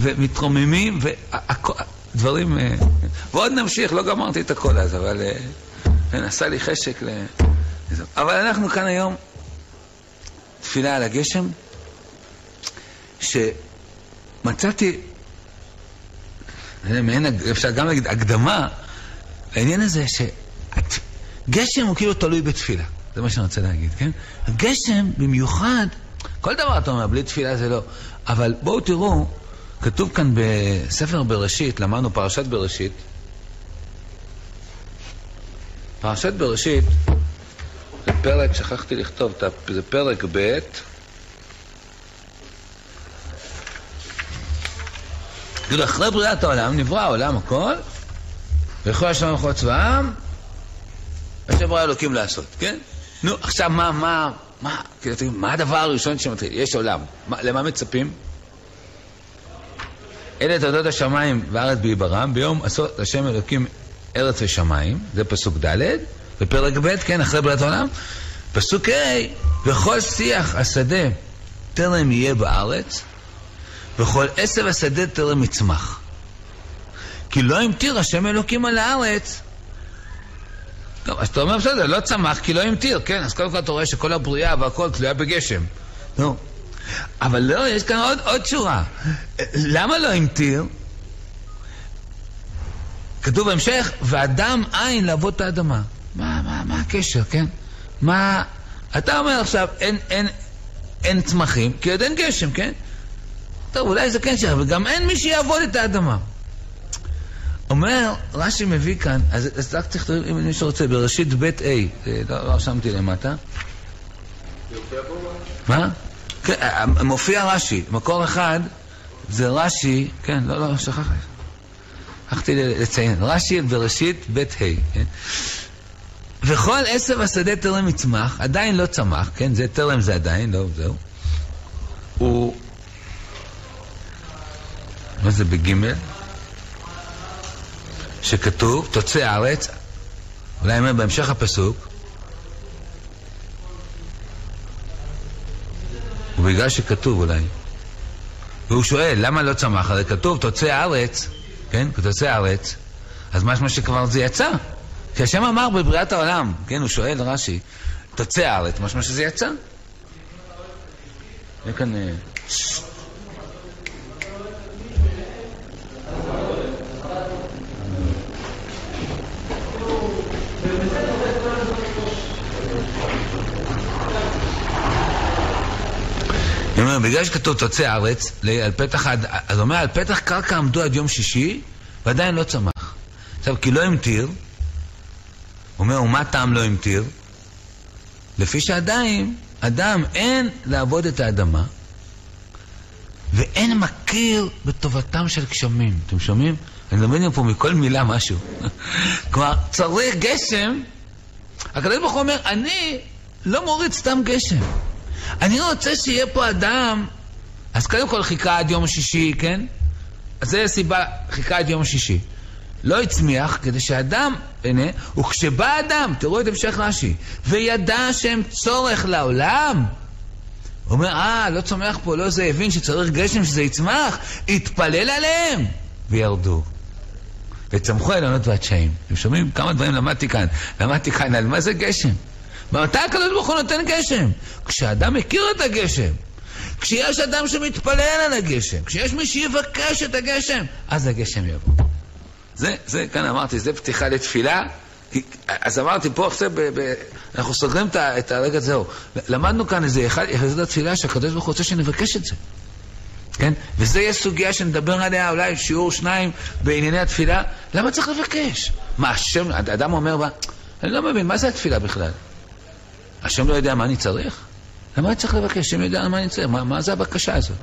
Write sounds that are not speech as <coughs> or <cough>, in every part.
ומתרוממים, ודברים... אה, ועוד נמשיך, לא גמרתי את הכל אז, אבל כן, עשה לי חשק ל... אבל אנחנו כאן היום, תפילה על הגשם, שמצאתי, מעין, אפשר גם להגיד הקדמה, העניין הזה שגשם הוא כאילו תלוי בתפילה. זה מה שאני רוצה להגיד, כן? הגשם במיוחד, כל דבר אתה אומר, בלי תפילה זה לא. אבל בואו תראו, כתוב כאן בספר בראשית, למדנו פרשת בראשית. פרשת בראשית זה פרק, שכחתי לכתוב, זה פרק ב', כאילו אחרי בריאת העולם, נברא העולם הכל, ויכול השלום וכל צבאם, השם ברא אלוקים לעשות, כן? נו, עכשיו מה, מה, מה, כאילו, מה הדבר הראשון שמתחיל? יש עולם. מה, למה מצפים? אלה תולדות השמיים והארץ בעיברם, ביום עשות השם אלוקים ארץ ושמיים, זה פסוק ד', בפרק ב', כן, אחרי בריאת העולם. פסוק ה', וכל שיח השדה טרם יהיה בארץ, וכל עשב השדה טרם יצמח. כי לא המטיר השם אלוקים על הארץ. טוב, אז אתה אומר, בסדר, לא צמח כי לא המטיר, כן? אז קודם כל אתה רואה שכל הבריאה והכל תלויה בגשם. נו. אבל לא, יש כאן עוד, עוד שורה. למה לא המטיר? כתוב בהמשך, ואדם אין לעבוד את האדמה. מה, מה, מה הקשר, כן? מה... אתה אומר עכשיו, אין, אין, אין צמחים, כי עוד אין גשם, כן? טוב, אולי זה כן שייך, וגם אין מי שיעבוד את האדמה. אומר, רש"י מביא כאן, אז, אז רק צריך, אם מי שרוצה, בראשית בית A, לא, לא שמתי למטה. מה? כן, מופיע רש"י, מקור אחד זה רש"י, כן, לא, לא, שכחתי. שכחתי לציין, רש"י בראשית בית ה', כן? וכל עשב השדה טרם יצמח, עדיין לא צמח, כן? זה טרם זה עדיין, לא, זהו. הוא... מה זה בגימל? שכתוב, תוצא הארץ, אולי אומר בהמשך הפסוק, ובגלל שכתוב אולי. והוא שואל, למה לא צמח? הרי כתוב, תוצא הארץ, כן? תוצא הארץ, אז משמע שכבר זה יצא. כי השם אמר בבריאת העולם, כן, הוא שואל רש"י, תוצא הארץ, משמע שזה יצא. יהיה כאן... אני אומר, בגלל שכתוב תוצא הארץ, על פתח, אז הוא אומר, על פתח קרקע עמדו עד יום שישי, ועדיין לא צמח. עכשיו, כי לא המטיר, הוא אומר, ומה טעם לא המטיר? לפי שעדיין, אדם אין לעבוד את האדמה, ואין מכיר בטובתם של גשמים. אתם שומעים? אני לומד פה מכל מילה משהו. <laughs> כלומר, צריך גשם. הקדוש ברוך הוא אומר, אני לא מוריד סתם גשם. אני רוצה שיהיה פה אדם, אז קודם כל חיכה עד יום שישי, כן? אז זה הסיבה, חיכה עד יום שישי. לא הצמיח, כדי שאדם, הנה, וכשבא אדם, תראו את המשך רש"י, וידע שהם צורך לעולם, הוא אומר, אה, לא צומח פה, לא זה, הבין שצריך גשם שזה יצמח, התפלל עליהם, וירדו. וצמחו האילנות והדשאים. אתם שומעים כמה דברים למדתי כאן? למדתי כאן על מה זה גשם. מתי הקדוש ברוך הוא נותן גשם? כשאדם מכיר את הגשם. כשיש אדם שמתפלל על הגשם, כשיש מי שיבקש את הגשם, אז הגשם יבוא. זה, זה, כאן אמרתי, זה פתיחה לתפילה. אז אמרתי, פה עכשיו, ב, ב, אנחנו סוגרים את, הרגע, זהו. למדנו כאן איזה אחד, יחסית התפילה שהקדוש ברוך הוא רוצה שנבקש את זה. כן? וזה יהיה סוגיה שנדבר עליה אולי שיעור שניים בענייני התפילה. למה צריך לבקש? מה, השם, אדם אומר, אני לא מבין, מה זה התפילה בכלל? השם לא יודע מה אני צריך? למה אני צריך לבקש? השם יודע מה אני צריך. מה, מה זה הבקשה הזאת?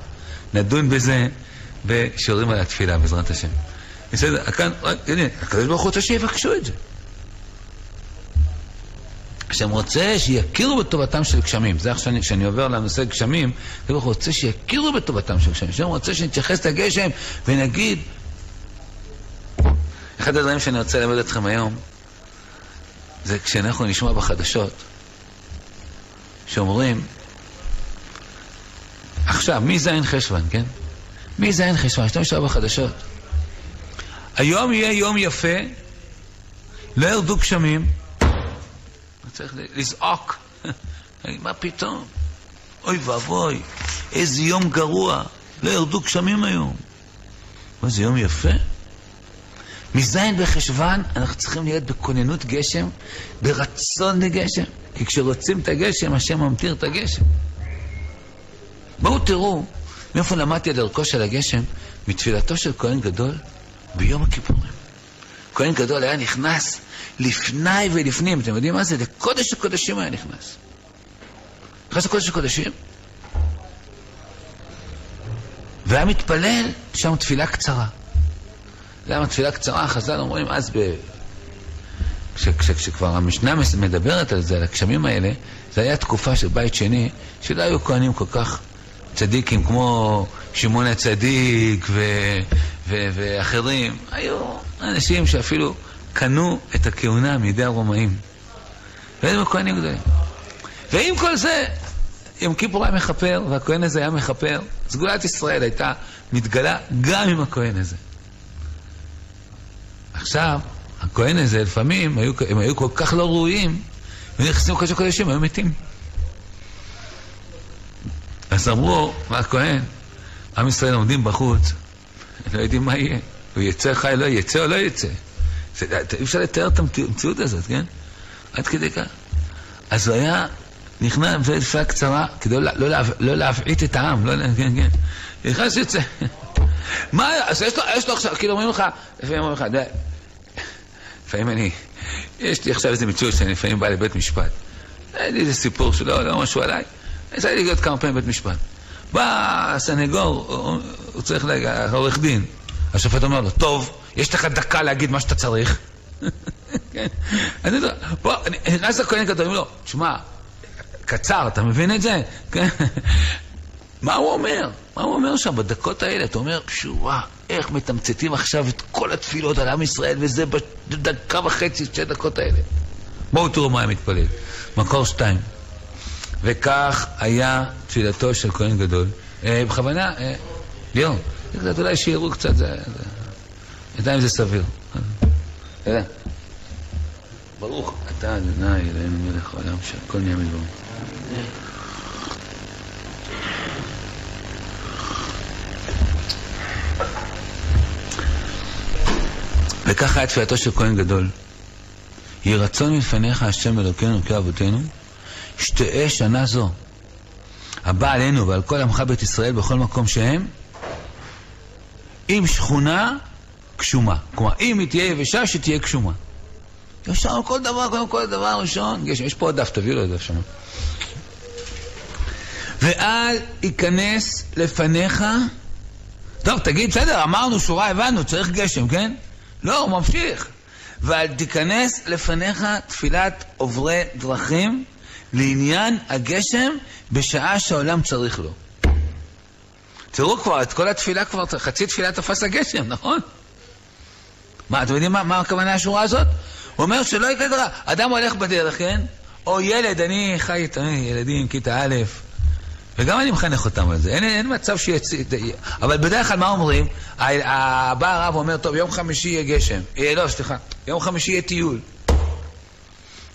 נדון בזה בשיעורים על התפילה, בעזרת השם. בסדר, כאן, הנה, הקדוש ברוך הוא רוצה שיבקשו את זה. השם רוצה שיכירו בטובתם של גשמים. זה עכשיו כשאני עובר לנושא גשמים, הקדוש ברוך הוא רוצה שיכירו בטובתם של גשמים. השם רוצה שנתייחס לגשם ונגיד... אחד הדברים שאני רוצה ללמד אתכם היום, זה כשאנחנו נשמע בחדשות, שאומרים, עכשיו, מז' חשוון, כן? מז' חשוון, 12 בחדשות. היום יהיה יום יפה, לא ירדו גשמים, צריך לזעוק. מה פתאום? אוי ואבוי, איזה יום גרוע, לא ירדו גשמים היום. איזה יום יפה. מז' בחשוון אנחנו צריכים להיות בכוננות גשם, ברצון לגשם. כי כשרוצים את הגשם, השם ממטיר את הגשם. בואו תראו מאיפה למדתי על ערכו של הגשם? מתפילתו של כהן גדול ביום הכיפורים. כהן גדול היה נכנס לפני ולפנים, אתם יודעים מה זה? לקודש הקודשים היה נכנס. נכנס לקודש הקודשים, והיה מתפלל שם תפילה קצרה. למה תפילה קצרה? חז"ל אומרים אז ב... כש, כש, כשכבר המשנה מדברת על זה, על הגשמים האלה, זה היה תקופה של בית שני, שלא היו כהנים כל כך צדיקים כמו שמעון הצדיק ו, ו, ואחרים. היו אנשים שאפילו קנו את הכהונה מידי הרומאים. והיו כהנים גדולים. ועם כל זה, יום כיפור היה מכפר, והכהן הזה היה מכפר. סגולת ישראל הייתה מתגלה גם עם הכהן הזה. עכשיו, הכהן הזה, לפעמים, היו, הם היו כל כך לא ראויים, ונכנסים לקודש הקודשים, היו מתים. אז אמרו, מה הכהן? עם ישראל עומדים בחוץ, לא יודעים מה יהיה. הוא יצא חי, לא יצא או לא יצא. אי אפשר לתאר את המציאות הזאת, כן? עד כדי כך. אז הוא היה נכנס לתפילה קצרה, כדי לא, לא, לא להבעיט את העם, לא, כן, כן. נכנס ויוצא. מה, אז יש לו, יש לו עכשיו, כאילו אומרים לך, לפעמים אומרים לך, לפעמים אני, יש לי עכשיו איזה מציאות שאני לפעמים בא לבית משפט. אין לי איזה סיפור שלא, לא משהו עליי. יצא לי להיות כמה פעמים בבית משפט. בא הסנגור, הוא צריך העורך דין. השופט אומר לו, טוב, יש לך דקה להגיד מה שאתה צריך. <laughs> כן? אני לא, בוא, נכנס לכהן אומר לו, תשמע, קצר, אתה מבין את זה? <laughs> כן? מה הוא אומר? מה הוא אומר שם בדקות האלה? אתה אומר, שואה, איך מתמצתים עכשיו את כל התפילות על עם ישראל, וזה בדקה וחצי, שתי דקות האלה. בואו תראו מה הם מתפלל. מקור שתיים. וכך היה תפילתו של כהן גדול. אה, בכוונה, אה, ליאור, קצת אולי שיראו קצת, זה... אם זה סביר. אה, ברוך אתה אדוני אלוהינו מלך העולם שהכל נהיה מדברו. וככה היה תפילתו של כהן גדול. יהי רצון מלפניך השם אלוקינו אלוקי אבותינו, שתהא שנה זו, הבא עלינו ועל כל עמך בית ישראל בכל מקום שהם, עם שכונה גשומה. כלומר, אם היא תהיה יבשה, שתהיה גשומה. ישר על כל דבר, קודם כל דבר ראשון, יש, יש פה עוד דף, תביאו לו את דף שם. ואל ייכנס לפניך, טוב, תגיד, בסדר, אמרנו שורה, הבנו, צריך גשם, כן? לא, הוא ממשיך. ואל תיכנס לפניך תפילת עוברי דרכים לעניין הגשם בשעה שהעולם צריך לו. תראו כבר, את כל התפילה כבר, חצי תפילה תפס הגשם, נכון? מה, אתם יודעים מה, מה הכוונה השורה הזאת? הוא אומר שלא יקרה דבר, אדם הולך בדרך, כן? או ילד, אני חי איתם, ילדים, כיתה א', וגם אני מחנך אותם על זה. אין, אין מצב שיצא... אבל בדרך כלל מה אומרים? הבא הרב אומר, טוב, יום חמישי יהיה גשם. אה, לא, סליחה, יום חמישי יהיה טיול.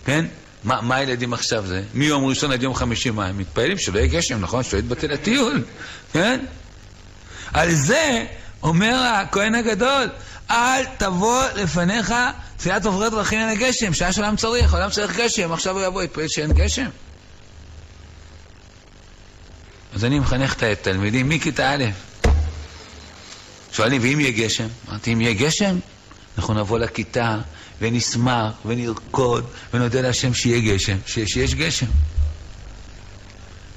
כן? מה, מה הילדים עכשיו זה? מיום ראשון עד יום חמישי מה? הם מתפעלים שלא יהיה גשם, נכון? שלא יתבטל הטיול, כן? על זה אומר הכהן הגדול, אל תבוא לפניך תפילת עוברי דרכים אין הגשם, שעה שעולם צריך, העולם צריך גשם, עכשיו הוא יבוא, יתפעל שאין גשם. אז אני מחנך את התלמידים מכיתה א', שואלים, ואם יהיה גשם? אמרתי, אם יהיה גשם, אנחנו נבוא לכיתה ונשמח ונרקוד ונודה להשם שיהיה גשם, שיש גשם.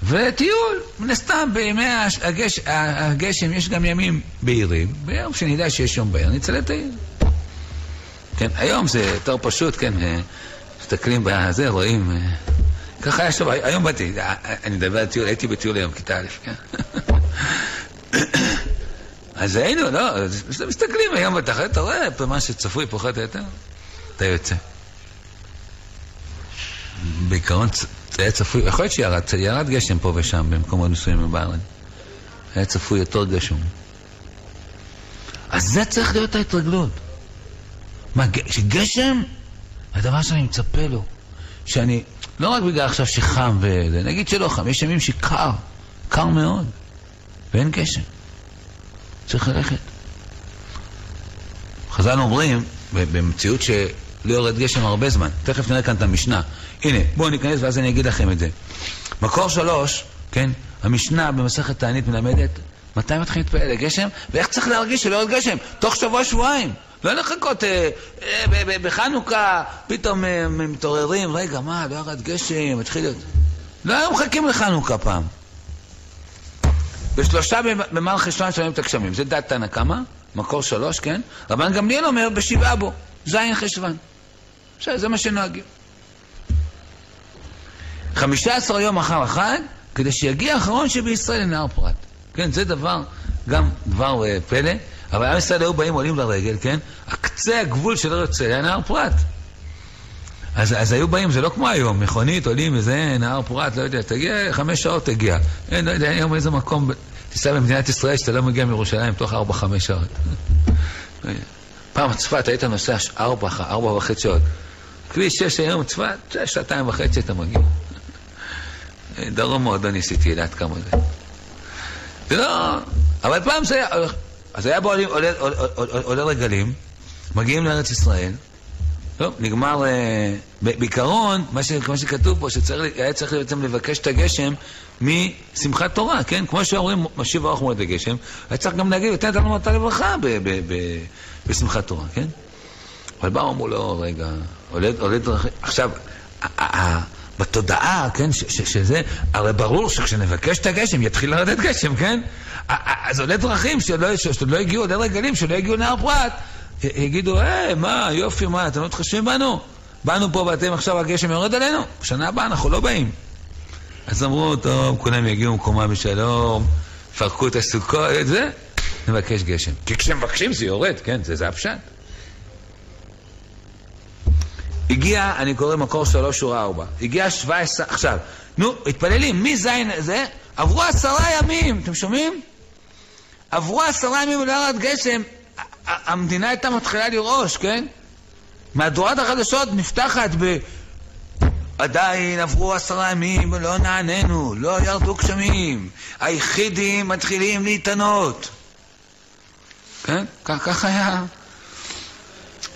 וטיול, מן הסתם בימי הגש, הגשם יש גם ימים בהירים, ביום שנדע שיש יום בהיר, נצא לטייל. כן, היום זה יותר פשוט, כן, אה, מסתכלים בזה, רואים, אה, ככה היה שם, היום באתי, אה, אני מדבר על טיול, הייתי בטיול היום, כיתה א', כן. <coughs> אז היינו, לא, מסתכלים היום בתחת, אתה רואה מה שצפוי פחות או יותר, אתה יוצא. בעיקרון זה היה צפוי, יכול להיות שירד גשם פה ושם במקומות מסוימים בארץ. היה צפוי יותר גשם. אז זה צריך להיות ההתרגלות. מה, שגשם, הדבר שאני מצפה לו. שאני, לא רק בגלל עכשיו שחם וזה, נגיד שלא חם, יש ימים שקר, קר מאוד, ואין גשם. צריך ללכת. חז"ל אומרים, במציאות שלא יורד גשם הרבה זמן, תכף נראה כאן את המשנה. הנה, בואו ניכנס ואז אני אגיד לכם את זה. מקור שלוש, כן, המשנה במסכת תענית מלמדת מתי מתחיל להתפלל לגשם, ואיך צריך להרגיש שלא יורד גשם, תוך שבוע-שבועיים. לא לחכות אה, אה, בחנוכה, פתאום אה, מתעוררים, רגע, מה, לא ירד גשם, מתחיל להיות... לא היו מחכים לחנוכה פעם. בשלושה במלכי שלום שומעים את הגשמים, זה דת תנא קמא, מקור שלוש, כן? רבן גמליאל אומר בשבעה בו, זין חשוון. בסדר, זה מה שנוהגים. חמישה עשר יום אחר החג, כדי שיגיע האחרון שבישראל לנהר פרת. כן, זה דבר, גם דבר uh, פלא, אבל עם ישראל היו באים עולים לרגל, כן? הקצה הגבול של ארץ ישראל היה נהר פרת. אז, אז היו באים, זה לא כמו היום, מכונית, עולים איזה נהר פרת, לא יודע, תגיע, חמש שעות תגיע. אין, לא יודע, היום איזה מקום, תיסע במדינת ישראל שאתה לא מגיע מירושלים תוך ארבע, חמש שעות. <laughs> פעם צפת היית נוסע ארבע, ארבע וחצי שעות. כביש שש היום, צפת, שעתיים וחצי אתה מגיע. <laughs> דרום מאוד לא ניסיתי לדעת כמה זה. לא... אבל פעם זה היה... אז היה בו עולה רגלים, מגיעים לארץ ישראל, טוב, נגמר, אה, בעיקרון, מה, ש, מה שכתוב פה, שהיה צריך בעצם לבקש את הגשם משמחת תורה, כן? כמו שאומרים, משיב ארוך מועד הגשם, היה צריך גם להגיד, ותן לנו מטה לברכה בשמחת תורה, כן? אבל באו אמרו לו, רגע, עולה, עולה דרכים, עכשיו, בתודעה, כן, ש, ש, שזה, הרי ברור שכשנבקש את הגשם יתחיל לרדת גשם, כן? אז עולה דרכים שלא, שלא הגיעו, עולה רגלים שלא הגיעו נהר פרת, יגידו, היי, מה, יופי, מה, אתם לא מתחשבים בנו? באנו פה ואתם עכשיו הגשם יורד עלינו? בשנה הבאה אנחנו לא באים. אז אמרו, טוב, כולם יגיעו מקומה בשלום, פרקו את הסוכות, זה, נבקש גשם. כי כשמבקשים זה יורד, כן, זה, זה הפשט. הגיע, אני קורא מקור שלוש שורה ארבע, הגיע שבע עשרה, עכשיו, נו, מתפללים, מי זין זה? עברו עשרה ימים, אתם שומעים? עברו עשרה ימים ולא ירד גשם, המדינה הייתה מתחילה לרעוש, כן? מהדורת החדשות נפתחת ב... עדיין עברו עשרה ימים ולא נעננו, לא ירדו גשמים, היחידים מתחילים להתענות. כן? כך היה.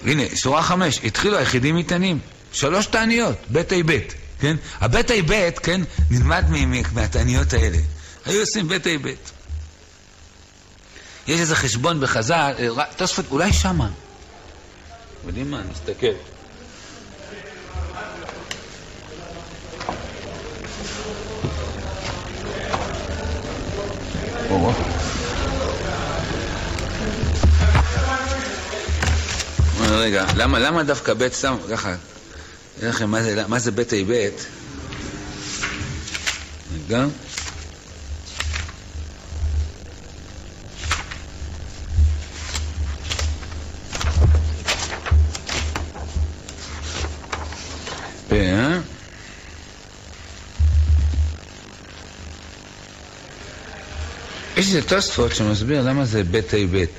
הנה, שורה חמש, התחילו היחידים מתענים. שלוש תעניות, בית אי בית, כן? הבית אי בית, כן, נלמד מהתעניות האלה. היו עושים בית אי בית. יש איזה חשבון בחז"ל, אה, תוספות, אולי שמה. יודעים מה, נסתכל. רגע, למה, למה דווקא בית סתם, ככה, אגיד לכם מה זה, מה זה בית אי בית? רגע. אה? יש איזה תוספות שמסביר למה זה בית אי בית.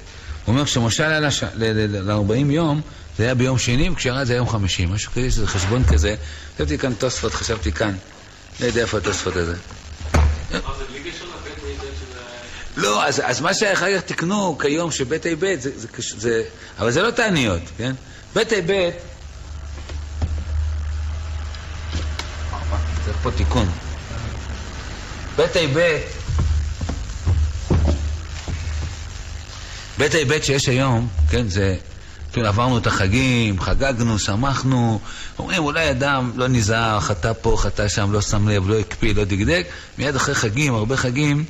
הוא אומר כשמשה עלה ל-40 יום, זה היה ביום שני, וכשירד זה היה יום חמישי. משהו כזה, שזה חשבון כזה. חשבתי כאן תוספות, חשבתי כאן. לא יודע איפה התוספות הזה. לא, אז, אז מה שאחר כך תקנו כיום שבית אי בית, זה, זה, זה, אבל זה לא תעניות, כן? בית אי בית פה תיקון. בית אי בית, בית בית שיש היום, כן, זה, כן, עברנו את החגים, חגגנו, שמחנו, אומרים אולי אדם לא נזהר, חטא פה, חטא שם, לא שם לב, לא הקפיא, לא דקדק, מיד אחרי חגים, הרבה חגים,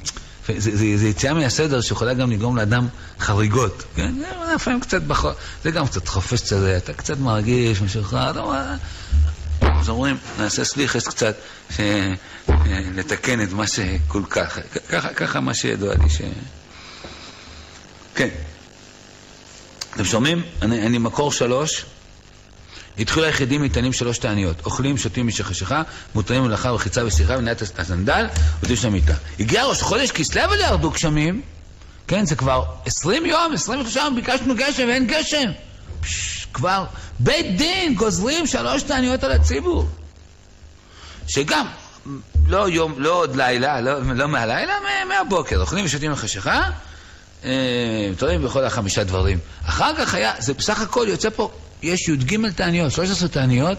זה, זה, זה יציאה מהסדר שיכולה גם לגרום לאדם חריגות, כן? זה לפעמים קצת בחור, זה גם קצת חופש קצת, אתה קצת מרגיש משלך, אתה אז אומרים, נעשה סליחס קצת, ש... לתקן את מה שכל כך, ככה, ככה מה שידוע לי ש... כן. אתם שומעים? אני, אני מקור שלוש. התחילו היחידים מטענים שלוש תעניות. אוכלים, שותים משחשיכה, מותרים מלאכה ורחיצה ושיחה ונעת הסנדל, ותים של המיטה. הגיע ראש חודש כסלו ולא ירדו גשמים, כן, זה כבר 20 יום, 23 יום, ביקשנו גשם ואין גשם. פש, כבר בית דין גוזרים שלוש תעניות על הציבור. שגם, לא יום, לא עוד לילה, לא, לא מהלילה, מהבוקר, אוכלים ושותים בחשיכה, אה, מתעוררים בכל החמישה דברים. אחר כך היה, זה בסך הכל יוצא פה, יש י"ג תעניות, 13 תעניות,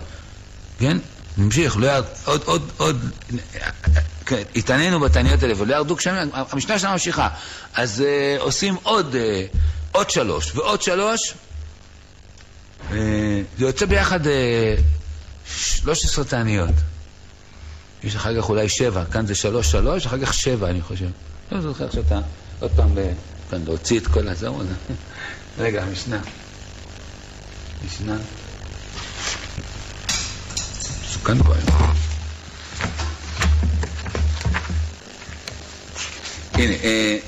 כן? נמשיך, לא ירד, עוד, עוד, עוד, כן, התענינו בתעניות האלה ולא ירדו גשמים, המשנה שלנו ממשיכה. אז אה, עושים עוד, אה, עוד שלוש ועוד שלוש, אה, זה יוצא ביחד אה, 13 תעניות. יש אחר כך אולי שבע, כאן זה שלוש שלוש, אחר כך שבע אני חושב. לא זוכר עכשיו אתה עוד פעם כאן להוציא את כל הזה. רגע, המשנה. משנה. מסוכן כבר. הנה, אה,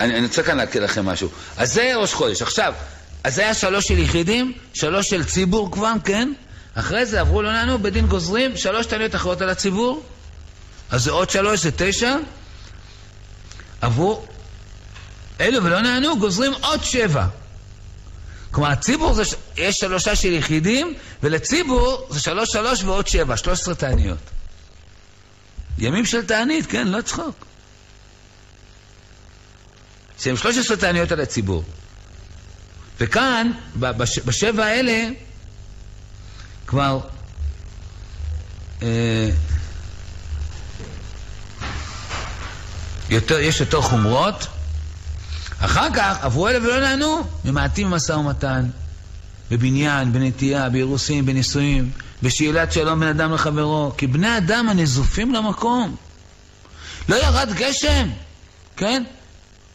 אני, אני רוצה כאן להקריא לכם משהו. אז זה ראש חודש. עכשיו, אז זה היה שלוש של יחידים, שלוש של ציבור כבר, כן? אחרי זה עברו לא לנו, בדין גוזרים, שלוש תעניות אחרות על הציבור. אז זה עוד שלוש, זה תשע. עברו אלו ולא נענו, גוזרים עוד שבע. כלומר, הציבור זה, יש שלושה של יחידים, ולציבור זה שלוש שלוש ועוד שבע, שלוש עשרה תעניות. ימים של תענית, כן, לא צחוק. שהם שלוש עשרה תעניות על הציבור. וכאן, בש, בשבע האלה, כבר אה, יותר, יש יותר חומרות, אחר כך עברו אלה ולא נענו, ממעטים במשא ומתן, בבניין, בנטייה, באירוסין, בנישואים, בשאלת שלום בין אדם לחברו, כי בני אדם הנזופים למקום. לא ירד גשם, כן?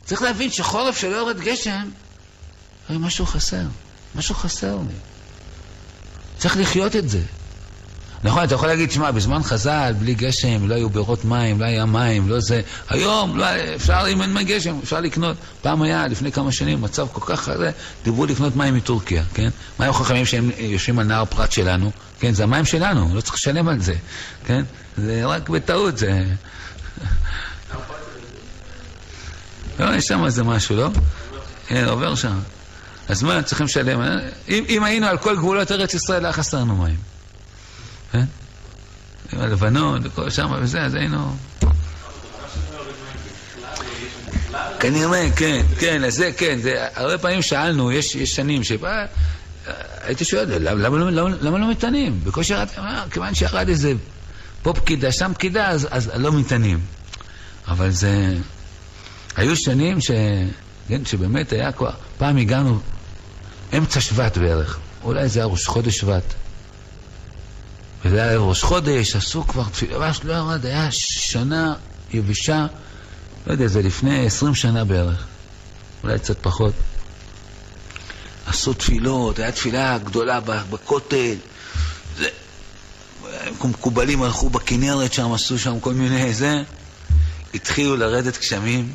צריך להבין שחורף שלא יורד גשם, הרי משהו חסר, משהו חסר לי. צריך לחיות את זה. נכון, אתה יכול להגיד, שמע, בזמן חז"ל, בלי גשם, לא היו בארות מים, לא היה מים, לא זה. היום, לא, אפשר, אם אין גשם, אפשר לקנות. פעם היה, לפני כמה שנים, מצב כל כך חזה, דיברו לקנות מים מטורקיה, כן? מים חכמים שהם יושבים על נהר פרת שלנו, כן? זה המים שלנו, לא צריך לשלם על זה, כן? זה רק בטעות, זה... לא, יש שם איזה משהו, לא? כן, עובר שם. אז מה, צריכים לשלם? אם, אם היינו על כל גבולות ארץ ישראל, לא היה חסר לנו מים. כן? הלבנון וכל שם וזה, אז היינו... כנראה, כן, כן, אז זה, כן, זה, הרבה פעמים שאלנו, יש, יש שנים שבא, הייתי שואל, למה, למה, למה, למה לא מתענים? בקושי ירד, כיוון שירד איזה פה פקידה, שם פקידה, אז, אז לא מתענים. אבל זה... היו שנים ש... כן, שבאמת היה כבר... פעם הגענו אמצע שבט בערך, אולי זה היה ראש חודש שבט. וזה היה ראש חודש, עשו כבר תפילה, ממש לא ירד, היה שנה יבשה, לא יודע, זה לפני עשרים שנה בערך, אולי קצת פחות. עשו תפילות, הייתה תפילה גדולה בכותל, זה... מקובלים הלכו בכנרת שם, עשו שם כל מיני זה, התחילו לרדת גשמים.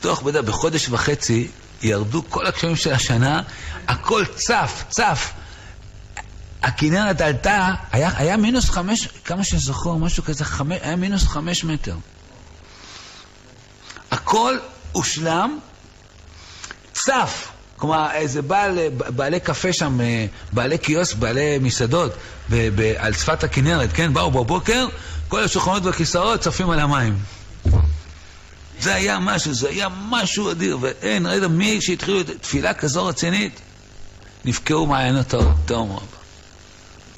תוך, בדע, בחודש וחצי ירדו כל הגשמים של השנה, הכל צף, צף. הכנרת עלתה, היה, היה מינוס חמש, כמה זוכר, משהו כזה, חמש, היה מינוס חמש מטר. הכל הושלם, צף. כלומר, איזה בעל, בעלי קפה שם, אה, בעלי קיוסק, בעלי מסעדות, ב, ב, על שפת הכנרת, כן? באו בבוקר, כל השולחנות והכיסאות צפים על המים. זה היה משהו, זה היה משהו אדיר, ואין, ראית, מי שהתחילו תפילה כזו רצינית, נפקעו מעיינות תהום רבה.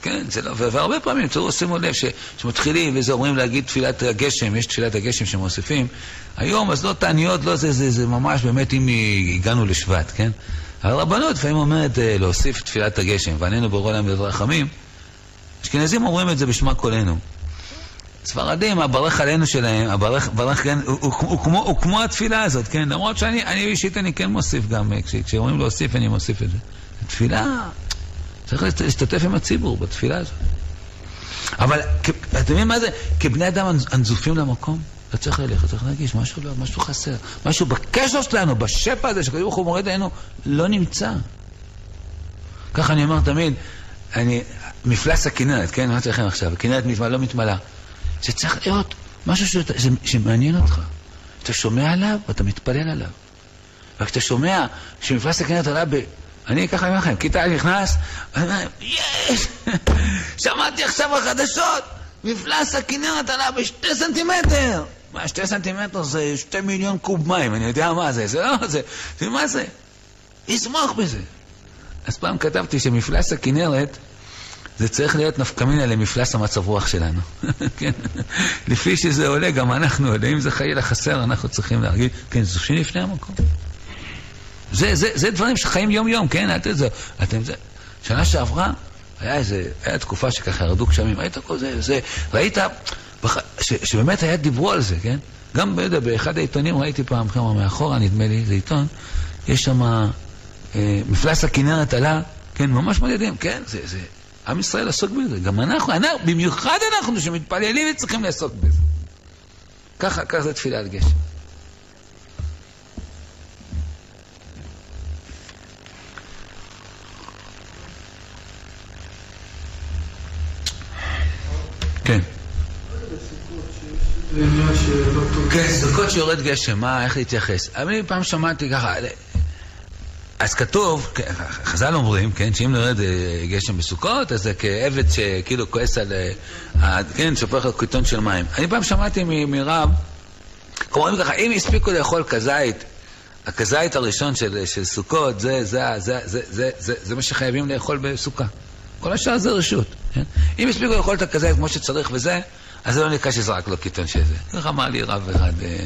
כן, זה לא, והרבה פעמים, תראו, שימו לב, שמתחילים וזה אומרים להגיד תפילת הגשם, יש תפילת הגשם שמוסיפים, היום אז לא תעניות, לא זה, זה, זה ממש באמת אם הגענו לשבט, כן? הרבנות לפעמים אומרת אה, להוסיף תפילת הגשם, ועננו ברור להם ברחמים, אשכנזים אומרים את זה בשמה קולנו. ספרדים, הברך עלינו שלהם, הברך, ברך, כן, הוא, הוא, הוא, כמו, הוא כמו התפילה הזאת, כן? למרות שאני אישית אני כן מוסיף גם, כשאומרים להוסיף אני מוסיף את זה. תפילה צריך להשתתף עם הציבור בתפילה הזאת. אבל אתם יודעים מה זה? כבני אדם הנזופים למקום, אתה צריך ללכת, צריך להרגיש, משהו לא, משהו חסר. משהו בקשר שלנו, בשפע הזה שקדוש ברוך הוא מורד עלינו, לא נמצא. ככה אני אומר תמיד, אני, מפלס הכנרת, כן? מה צריך עכשיו? הכנרת לא מתמלאה. זה צריך להיות משהו שאתה, שמעניין אותך. אתה שומע עליו ואתה מתפלל עליו. וכשאתה שומע שמפלס הכנרת עלה ב... אני ככה אומר לכם, כיתה נכנס, יש! <laughs> שמעתי עכשיו בחדשות, מפלס הכנרת עלה בשתי סנטימטר! מה, שתי סנטימטר זה שתי מיליון קוב מים, אני יודע מה זה, זה לא, זה, זה מה זה? ישמח בזה. אז פעם כתבתי שמפלס הכנרת זה צריך להיות נפקמינה למפלס המצב רוח שלנו. <laughs> כן? לפי שזה עולה, גם אנחנו עולה. אם זה חלילה חסר, אנחנו צריכים להרגיש, כן, שני לפני המקום. זה, זה, זה דברים שחיים יום-יום, כן? אל תזה, אתם זה. שנה שעברה, היה איזה, היה תקופה שככה ירדו גשמים, ראית כל זה, זה, ראית, בח, ש, שבאמת היה דיברו על זה, כן? גם ביודע, באחד העיתונים ראיתי פעם, כמה מאחורה, נדמה לי, זה עיתון, יש שם, אה, מפלס הכנרת עלה, כן, ממש מדהים, כן, זה, זה, עם ישראל עסוק בזה, גם אנחנו, אנחנו, במיוחד אנחנו שמתפללים וצריכים לעסוק בזה. ככה, ככה זה תפילת גשם. כן. כן, סוכות שיורד גשם, מה, איך להתייחס? אני פעם שמעתי ככה, אז כתוב, חז"ל אומרים, כן, שאם נרד אה, גשם בסוכות, אז זה כעבד שכאילו כועס על, אה, כן, שופך על קיטון של מים. אני פעם שמעתי מרב, אומרים ככה, אם הספיקו לאכול כזית, הכזית הראשון של, של סוכות, זה, זה, זה, זה, זה, זה, זה מה שחייבים לאכול בסוכה. כל השאר זה רשות. כן? אם הספיקו לאכול את הכזית כמו שצריך וזה, אז זה לא נקרא שזרק לו קיטון של זה. ככה אמר לי רב אחד. אה,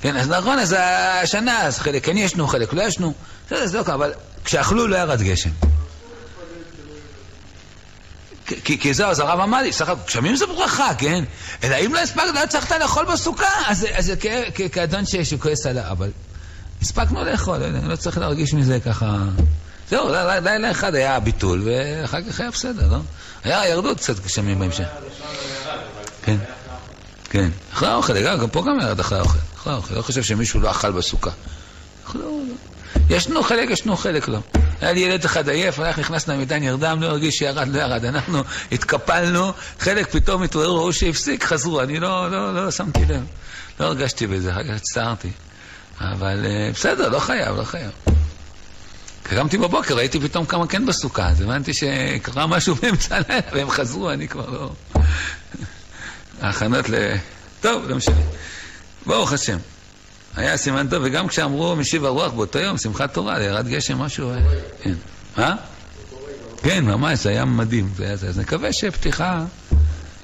כן, אז נכון, אז השנה, אז חלק כן ישנו, חלק לא ישנו. בסדר, זה לא קרה, אבל כשאכלו לא ירד גשם. כי, זהו, אז הרב אמר לי, סך הכל, גשמים זה ברכה, כן? אלא אם לא הספקת, לא הצלחת לאכול בסוכה, אז זה כאדון שכועס עליו, אבל הספקנו לאכול, אני לא צריך להרגיש מזה ככה... זהו, לילה אחד היה ביטול, ואחר כך היה בסדר, לא? היה, ירדו קצת גשמים בהמשך. כן, כן. אחרי האוכל, גם פה גם ירד אחרי האוכל. אחרי האוכל, לא חושב שמישהו לא אכל בסוכה. ישנו חלק, ישנו חלק לא. היה לי ילד אחד עייף, הלך, נכנס למיטה, נרדם, לא הרגיש שירד, לא ירד. אנחנו התקפלנו, חלק פתאום התעוררו, ראו שהפסיק, חזרו. אני לא, לא, לא, לא שמתי לב. לא הרגשתי בזה, אחר כך הצטערתי. אבל אה, בסדר, לא חייב, לא חייב. קמתי בבוקר, ראיתי פתאום כמה כן בסוכה, אז הבנתי שקרה משהו באמצע הלילה, והם חזרו, אני כבר לא... ההכנות ל... טוב, לא משנה. ברוך השם. היה סימן טוב, וגם כשאמרו משיב הרוח באותו יום, שמחת תורה, ירד גשם, משהו... אה, כן. מה? כן, ממש, זה היה מדהים. אז נקווה שפתיחה...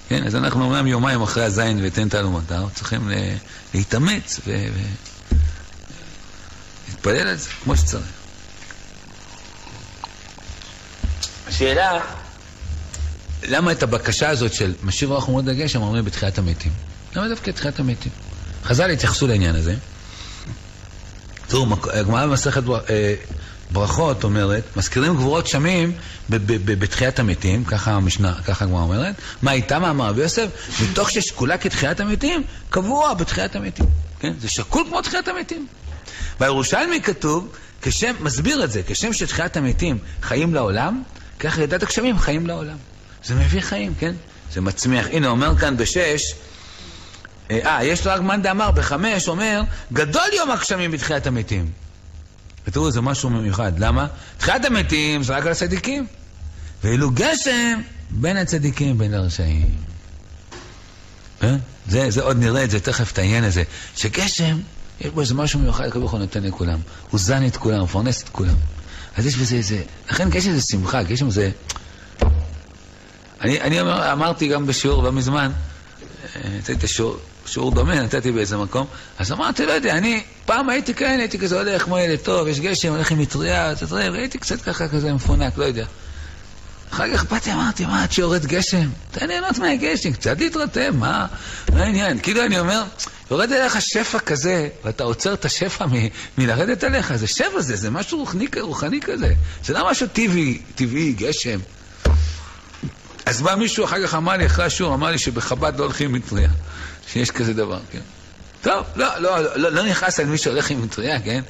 כן, אז אנחנו אומנם יומיים אחרי הזין ותן תעלומותיו, צריכים להתאמץ ולהתפלל על זה כמו שצריך. השאלה, למה את הבקשה הזאת של משיב רוח ומורד הגשם אומרים בתחיית המתים? למה דווקא תחיית המתים? חז"ל התייחסו לעניין הזה. תראו, הגמרא במסכת אה, ברכות אומרת, מזכירים גבורות שמים בתחיית המתים, ככה המשנה, ככה הגמרא אומרת, מה איתה מאמר רבי יוסף? מתוך ששקולה כתחיית המתים, קבוע בתחיית המתים. כן? זה שקול כמו תחיית המתים. בירושלמי כתוב, כשם, מסביר את זה, כשם שתחיית המתים חיים לעולם, כך ידת הגשמים חיים לעולם. זה מביא חיים, כן? זה מצמיח. הנה, אומר כאן בשש, אה, אה, יש לו רק מאן דאמר בחמש, אומר, גדול יום הגשמים בתחיית המתים. ותראו, זה משהו מיוחד. למה? תחיית המתים זה רק על הצדיקים. ואילו גשם, בין הצדיקים בין הרשעים. כן? זה, זה עוד נראה את זה תכף, את העניין הזה. שגשם, יש בו איזה משהו מיוחד, הקדוש ברוך הוא נותן לכולם. הוא זן את כולם, מפרנס את כולם. אז יש בזה איזה... לכן גשם זה שמחה, גשם זה... אני, אני אומר, אמרתי גם בשיעור לא מזמן, נתתי שיעור, שיעור דומה, נתתי באיזה מקום, אז אמרתי, לא יודע, אני פעם הייתי כאן, הייתי כזה הולך כמו ילד טוב, יש גשם, הולך עם מטריה, והייתי קצת ככה כזה מפונק, לא יודע. אחר כך באתי, אמרתי, מה, עד שיורד גשם? תן ליהנות מהגשם, קצת להתרתם, מה, מה העניין? כאילו אני אומר, יורד אליך שפע כזה, ואתה עוצר את השפע מלרדת אליך, זה שפע זה, זה משהו רוחני, רוחני כזה. זה לא משהו טבעי, טבעי, גשם. אז בא מישהו אחר כך אמר לי, אחרי השיעור, אמר לי שבחב"ד לא הולכים עם מטריה, שיש כזה דבר, כן. טוב, לא, לא, לא, לא נכנס על מי שהולך עם מטריה, כן?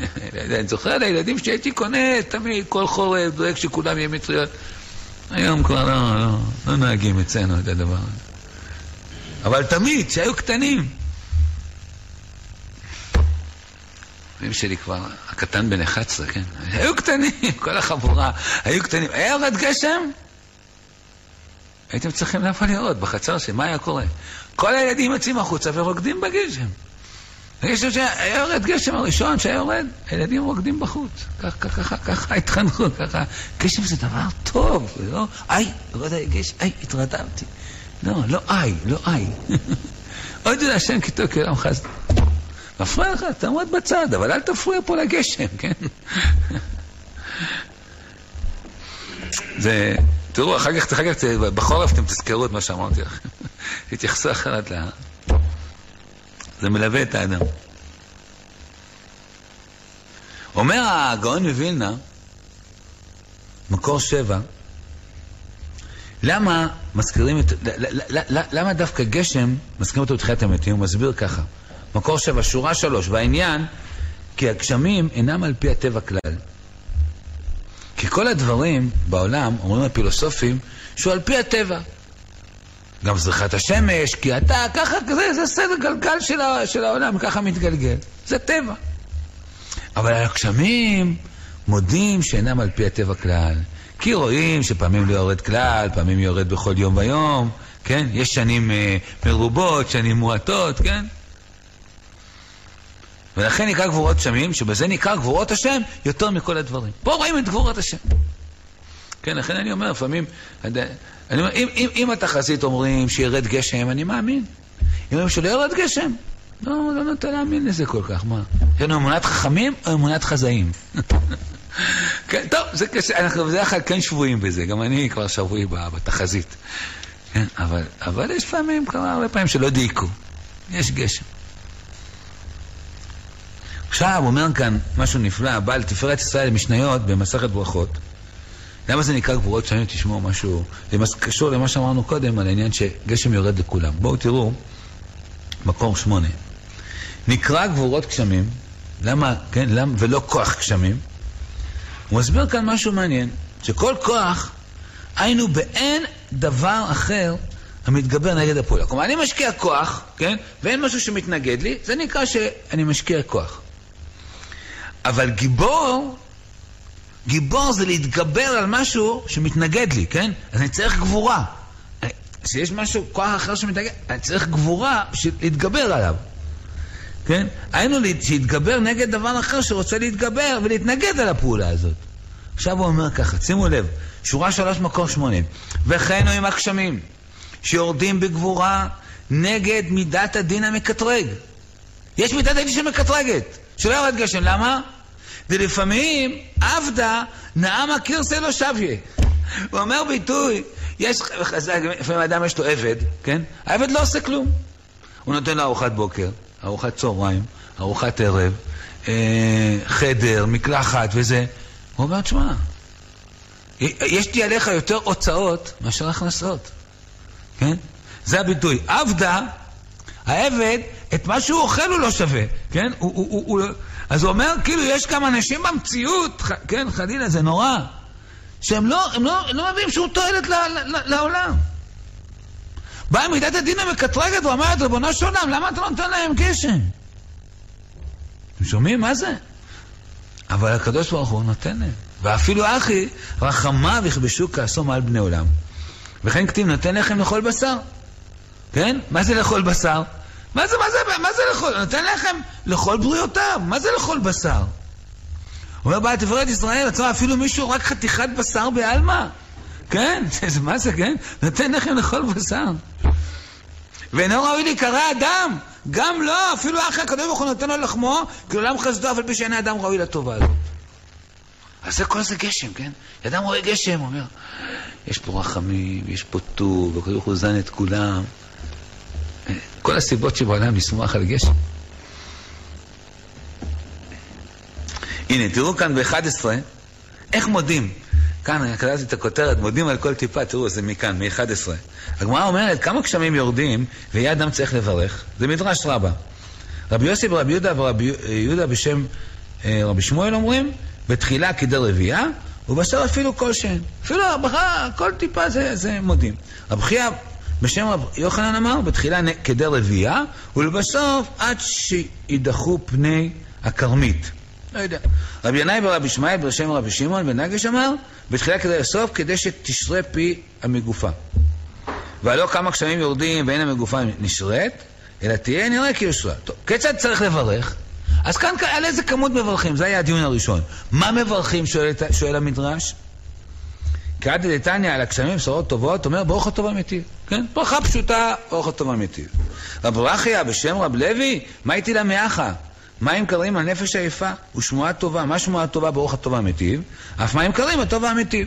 <laughs> אני זוכר לילדים שהייתי קונה תמיד, כל חורף, דואג שכולם יהיו מטריות. היום כבר לא, לא, לא נוהגים אצלנו את הדבר הזה. אבל תמיד, כשהיו קטנים. הבנים שלי כבר, הקטן בן 11, כן? היו קטנים, <laughs> כל החבורה, היו קטנים. היה יורד גשם? הייתם צריכים לאיפה לראות, בחצר שלי, מה היה קורה? כל הילדים יוצאים החוצה ורוקדים בגשם. הגשם שהיה יורד גשם הראשון שהיה יורד, הילדים רוקדים בחוץ. ככה, ככה, ככה התחנכו, ככה. גשם זה דבר טוב, לא? איי, לא יודע, גשם, איי, התרדמתי. לא, לא איי, לא איי. עוד יודע השם כי טוב כעולם חסד. מפריע לך, תעמוד בצד, אבל אל תפריע פה לגשם, כן? <laughs> זה, תראו, אחר כך, אחר כך, בחורף אתם תזכרו את מה שאמרתי לכם. <laughs> תתייחסו אחרת ל... זה מלווה את האדם. אומר הגאון מווילנה, מקור שבע, למה מזכירים את... למה דווקא גשם מזכירים אותו בתחילת המתים? הוא מסביר ככה. מקור שבע, שורה שלוש, והעניין, כי הגשמים אינם על פי הטבע כלל. כי כל הדברים בעולם, אומרים הפילוסופים, שהוא על פי הטבע. גם זריחת השמש, כי אתה, ככה, זה, זה סדר גלגל של, ה, של העולם, ככה מתגלגל. זה טבע. אבל הגשמים מודים שאינם על פי הטבע כלל. כי רואים שפעמים לא יורד כלל, פעמים יורד בכל יום ויום, כן? יש שנים אה, מרובות, שנים מועטות, כן? ולכן נקרא גבורות שמים, שבזה נקרא גבורות השם יותר מכל הדברים. פה רואים את גבורות השם. כן, לכן אני אומר, לפעמים, אני אומר, אם, אם, אם התחזית אומרים שירד גשם, אני מאמין. אם אומרים שלא ירד גשם, לא, לא נוטה להאמין לזה כל כך, מה? לנו אמונת חכמים או אמונת חזאים? <laughs> כן, טוב, זה קשה, אנחנו בדרך כלל כן שבויים בזה, גם אני כבר שבוי בתחזית. כן, אבל, אבל יש פעמים, כמה הרבה פעמים שלא דייקו. יש גשם. עכשיו אומר כאן משהו נפלא, בעל תפארת ישראל משניות במסכת ברכות. למה זה נקרא גבורות שנים? תשמעו משהו, זה קשור למה שאמרנו קודם על העניין שגשם יורד לכולם. בואו תראו, מקור שמונה. נקרא גבורות גשמים, למה, כן, למה, ולא כוח גשמים? הוא מסביר כאן משהו מעניין, שכל כוח, היינו באין דבר אחר המתגבר נגד הפעולה. כלומר, אני משקיע כוח, כן, ואין משהו שמתנגד לי, זה נקרא שאני משקיע כוח. אבל גיבור, גיבור זה להתגבר על משהו שמתנגד לי, כן? אז אני צריך גבורה. כשיש משהו, כוח אחר שמתנגד, אני צריך גבורה בשביל להתגבר עליו. כן? היינו להתגבר נגד דבר אחר שרוצה להתגבר ולהתנגד על הפעולה הזאת. עכשיו הוא אומר ככה, שימו לב, שורה שלוש מקור שמונה. וכן הוא עם הגשמים, שיורדים בגבורה נגד מידת הדין המקטרג. יש מידת הדין שמקטרגת, שלא יורד גשם, למה? ולפעמים עבדה נעמה קירסה לא שביה. הוא אומר ביטוי, יש, לפעמים האדם יש לו עבד, כן? העבד לא עושה כלום. הוא נותן לו ארוחת בוקר, ארוחת צהריים, ארוחת ערב, אה, חדר, מקלחת וזה. הוא אומר, תשמע, יש לי עליך יותר הוצאות מאשר הכנסות, כן? זה הביטוי. עבדה, העבד, את מה שהוא אוכל הוא לא שווה, כן? הוא, הוא, הוא, הוא, אז הוא אומר, כאילו, יש כמה אנשים במציאות, ח, כן, חלילה, זה נורא, שהם לא, הם לא, לא מבינים שהוא תועלת לעולם. באה מידת הדין המקטרגת ואומרת, ריבונו של עולם, למה אתה לא נותן להם גשם? אתם שומעים מה זה? אבל הקדוש ברוך הוא נותן להם. ואפילו אחי, רחמיו יכבשו כעסו מעל בני עולם. וכן כתיב, נותן לחם לאכול בשר. כן? מה זה לאכול בשר? מה זה, מה זה, מה זה לאכול? נותן לחם לאכול בריאותיו. מה זה לאכול בשר? אומר בעל תפארת ישראל, עצמה אפילו מישהו רק חתיכת בשר בעלמא. כן? <laughs> מה זה, כן? נותן לחם לאכול בשר. ואינו ראוי להיקרא אדם. גם לא, אפילו אחרי הקדוש ברוך הוא נותן לו לחמו, כי עולם חסדו, על פי שאין האדם ראוי לטובה הזאת. אז זה כל זה גשם, כן? אדם רואה גשם, אומר, יש פה רחמים, יש פה טוב, הקדוש ברוך הוא זן את כולם. כל הסיבות שבעולם לשמוח על גשם. הנה, תראו כאן ב-11, איך מודים. כאן, קראתי את הכותרת, מודים על כל טיפה, תראו, זה מכאן, מ-11. הגמרא אומרת, כמה גשמים יורדים, ויהיה אדם צריך לברך? זה מדרש רבה. רבי יוסי ורבי יהודה ורבי יהודה בשם אה, רבי שמואל אומרים, בתחילה כדי רבייה, ובסוף אפילו כל שם. אפילו הברכה, כל טיפה זה, זה מודים. רבי חייא בשם רב יוחנן אמר, בתחילה כדי רבייה, ולבסוף עד שידחו פני הכרמית. לא יודע. רבי ינאי ורבי ישמעאל בשם רבי שמעון בן נגש אמר, בתחילה כדי לסוף, כדי שתשרה פי המגופה. והלא כמה גשמים יורדים ואין המגופה נשרת, אלא תהיה נראה כי יושרה. טוב, כיצד צריך לברך? אז כאן על איזה כמות מברכים? זה היה הדיון הראשון. מה מברכים, שואל, שואל המדרש? כעד דתניא על הגשמים בשורות טובות, אומר ברוך הטוב אמיתי. כן? ברכה פשוטה, ברוך הטוב אמיתי. רב ברכיה בשם רב לוי, מה איתי למאחה? מים קרים על נפש עייפה ושמועה טובה. מה שמועה טובה ברוך הטוב האמיתי? אף מים קרים הטוב האמיתי.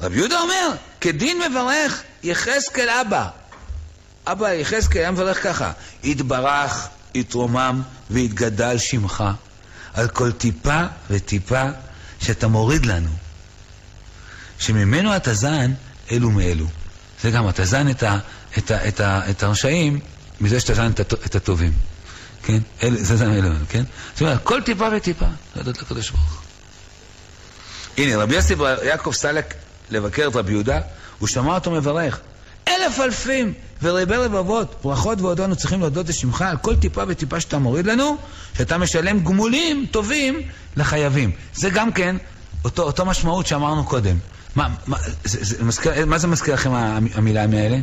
רב יהודה אומר, כדין מברך יחזקאל אבא. אבא יחזקאל היה מברך ככה, יתברך, יתרומם ויתגדל שמך על כל טיפה וטיפה שאתה מוריד לנו. שממנו אתה זן אלו מאלו. זה גם, אתה זן את, ה, את, ה, את, ה, את הרשעים מזה שאתה זן את, את הטובים. כן? אל, זה זן אלו, כן? זאת אומרת, כל טיפה וטיפה, להודות לקדוש ברוך הוא. הנה, רבי יוסי יעקב סלק לבקר את רבי יהודה, הוא שמע אותו מברך. אלף אלפים ורבי רבבות, ברכות ועודנו צריכים להודות לשמך על כל טיפה וטיפה שאתה מוריד לנו, שאתה משלם גמולים טובים לחייבים. זה גם כן אותו, אותו משמעות שאמרנו קודם. מה, מה, זה, מזכיר, לכם המילה האלה?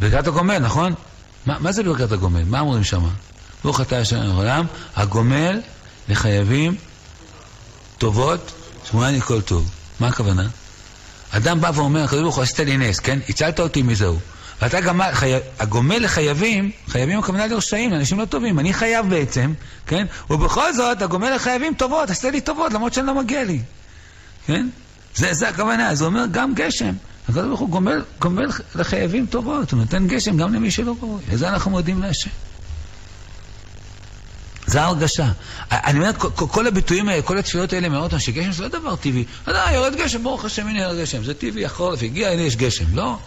ברכת הגומל, נכון? מה, מה זה ברכת הגומל? מה אומרים שם? ברוך אתה השם לעולם, הגומל לחייבים טובות, שמועני כל טוב. מה הכוונה? אדם בא ואומר, הקדוש ברוך הוא עשית לי נס, כן? הצלת אותי מזהו. ואתה גם, חי... הגומל לחייבים, חייבים הכוונה לרשעים, אנשים לא טובים, אני חייב בעצם, כן? ובכל זאת, הגומל לחייבים טובות, עשה לי טובות, למרות שאני לא מגיע לי, כן? זה, זה הכוונה, זה אומר גם גשם. הקדוש ברוך הוא גומל, גומל לחייבים טובות, הוא נותן גשם גם למי שלא ראוי. לזה אנחנו מודים להשם. זה ההרגשה. אני אומר, כל הביטויים האלה, כל התפילות האלה מאוד, שגשם זה לא דבר טבעי. אתה יורד גשם, ברוך השם, הנה יורד גשם. זה טבעי, החורף הגיע, הנה יש גשם. לא.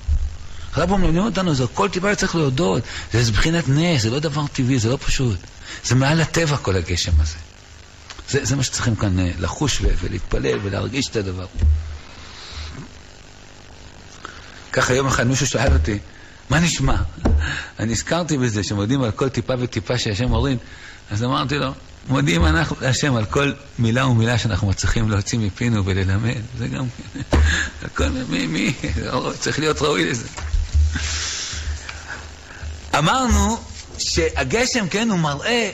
הרב מלמדים אותנו, זה כל טיפה צריך להודות. זה מבחינת נס, זה לא דבר טבעי, זה לא פשוט. זה מעל הטבע כל הגשם הזה. זה, זה מה שצריכים כאן אה, לחוש ולהתפלל ולהרגיש את הדבר. ככה יום אחד מישהו שאל אותי, מה נשמע? <laughs> אני הזכרתי בזה שמודים על כל טיפה וטיפה שהשם מוריד, אז אמרתי לו, מודים אנחנו להשם על כל מילה ומילה שאנחנו מצליחים להוציא מפינו וללמד, <laughs> זה גם כן, הכל מי, מי, צריך להיות ראוי לזה. <laughs> אמרנו שהגשם, כן, הוא מראה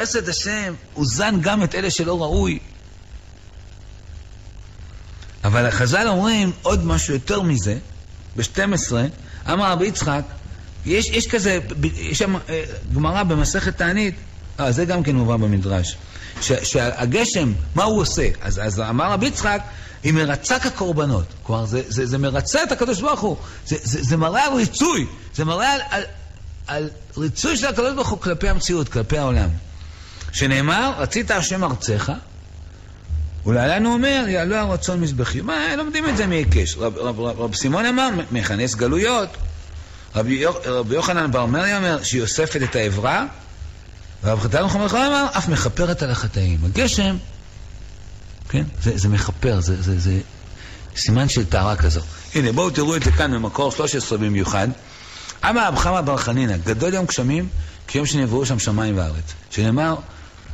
חסד השם, הוא זן גם את אלה שלא ראוי. אבל החז"ל אומרים עוד משהו יותר מזה, ב-12, אמר רבי יצחק, יש, יש כזה, יש שם אה, גמרא במסכת תענית, אה, זה גם כן מובא במדרש, ש, שהגשם, מה הוא עושה? אז, אז אמר רבי יצחק, היא מרצה כקורבנות. כלומר, זה, זה, זה מרצה את הקדוש ברוך הוא. זה, זה, זה מראה על ריצוי. זה מראה על, על, על ריצוי של הקדוש ברוך הוא כלפי המציאות, כלפי העולם. שנאמר, רצית השם ארצך, ולהלן הוא אומר, יעלו הרצון מזבחי. מה, לומדים את זה מהיקש. רב, רב, רב, רב סימון אמר, מכנס גלויות. רבי, רבי יוחנן בר מרי אומר, שהיא אוספת את העברה, ורב חתן מחמר אמר, אף מכפרת על החטאים. הגשם כן? זה, זה מכפר, זה, זה, זה סימן של טהרה כזו. הנה, בואו תראו את זה כאן במקור 13 במיוחד. אמר רב חמא בר חנינא, גדול יום גשמים כיום שנבראו שם שמיים וארץ. שנאמר,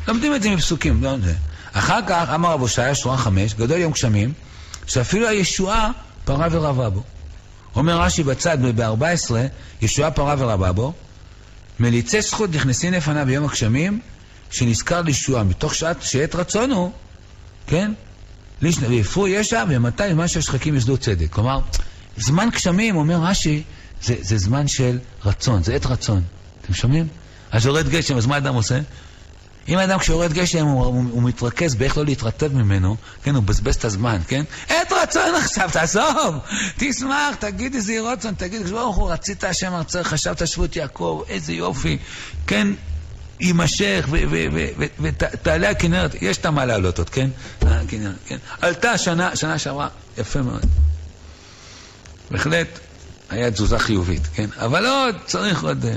לומדים את זה מפסוקים, לא זה. אחר כך אמר רב הושעיה, שורה חמש, גדול יום גשמים, שאפילו הישועה פרה ורבה בו. אומר רש"י בצד ב-14, ישועה פרה ורבה בו, מליצי זכות נכנסים לפניו ביום הגשמים, שנזכר לישועה, מתוך שעת, שעת רצון הוא כן? ויפרו ישע ומתי מה שהשחקים יסדו צדק. כלומר, זמן גשמים, אומר רש"י, זה, זה זמן של רצון, זה עת רצון. אתם שומעים? אז יורד גשם, אז מה אדם עושה? אם האדם כשיורד גשם הוא, הוא, הוא מתרכז באיך לא להתרטב ממנו, כן, הוא מבזבז את הזמן, כן? עת רצון עכשיו, תעזוב, תשמח, תגיד איזה רצון, תגיד, ברוך הוא, רצית השם ארצך, חשבת שבות יעקב, איזה יופי, כן? יימשך ותעלה הכנרת, יש את מה לעלות עוד, כן? הכנרת, כן? עלתה שנה, שנה שעברה, יפה מאוד. בהחלט היה תזוזה חיובית, כן? אבל עוד, צריך עוד... אה,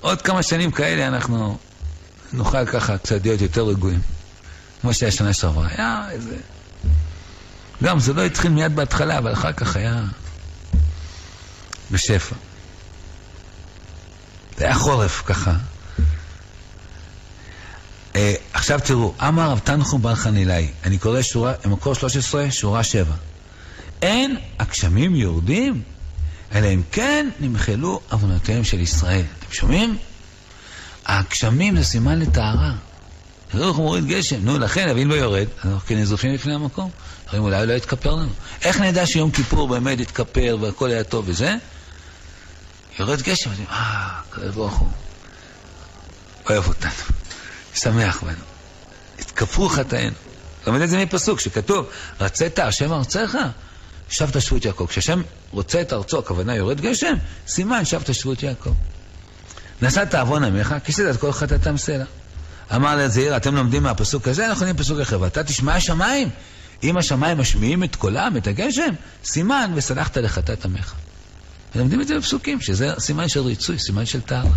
עוד כמה שנים כאלה אנחנו נוכל ככה קצת להיות יותר רגועים. כמו שהיה שנה שעברה. היה איזה... גם זה לא התחיל מיד בהתחלה, אבל אחר כך היה בשפע. זה היה חורף ככה. עכשיו תראו, אמר רב תנחום בר חנילאי, אני קורא שורה, מקור 13, שורה 7. אין הגשמים יורדים, אלא אם כן נמחלו עוונותיהם של ישראל. אתם שומעים? הגשמים זה סימן לטהרה. הוא מוריד גשם. נו, לכן, אבל אם לא יורד, אנחנו כן נזופים לפני המקום. אומרים, אולי לא יתכפר לנו. איך נדע שיום כיפור באמת יתכפר והכל היה טוב וזה? יורד גשם, אומרים, אה, הקדוש ברוך הוא אוהב אותנו, שמח בנו. התכפרו חטאינו. לומד את זה מפסוק שכתוב, רצית השם ארצך, שבת שבות יעקב. כשהשם רוצה את ארצו, הכוונה יורד גשם, סימן שבת שבות יעקב. נשאת עוון עמך, כיסית את כל חטאתם סלע. אמר לזעיר, אתם לומדים מהפסוק הזה, אנחנו לומדים פסוק אחר. ואתה תשמע השמיים. אם השמיים משמיעים את קולם, את הגשם, סימן וסלחת לחטאת עמך. ולומדים את זה בפסוקים, שזה סימן של ריצוי, סימן של טהרה.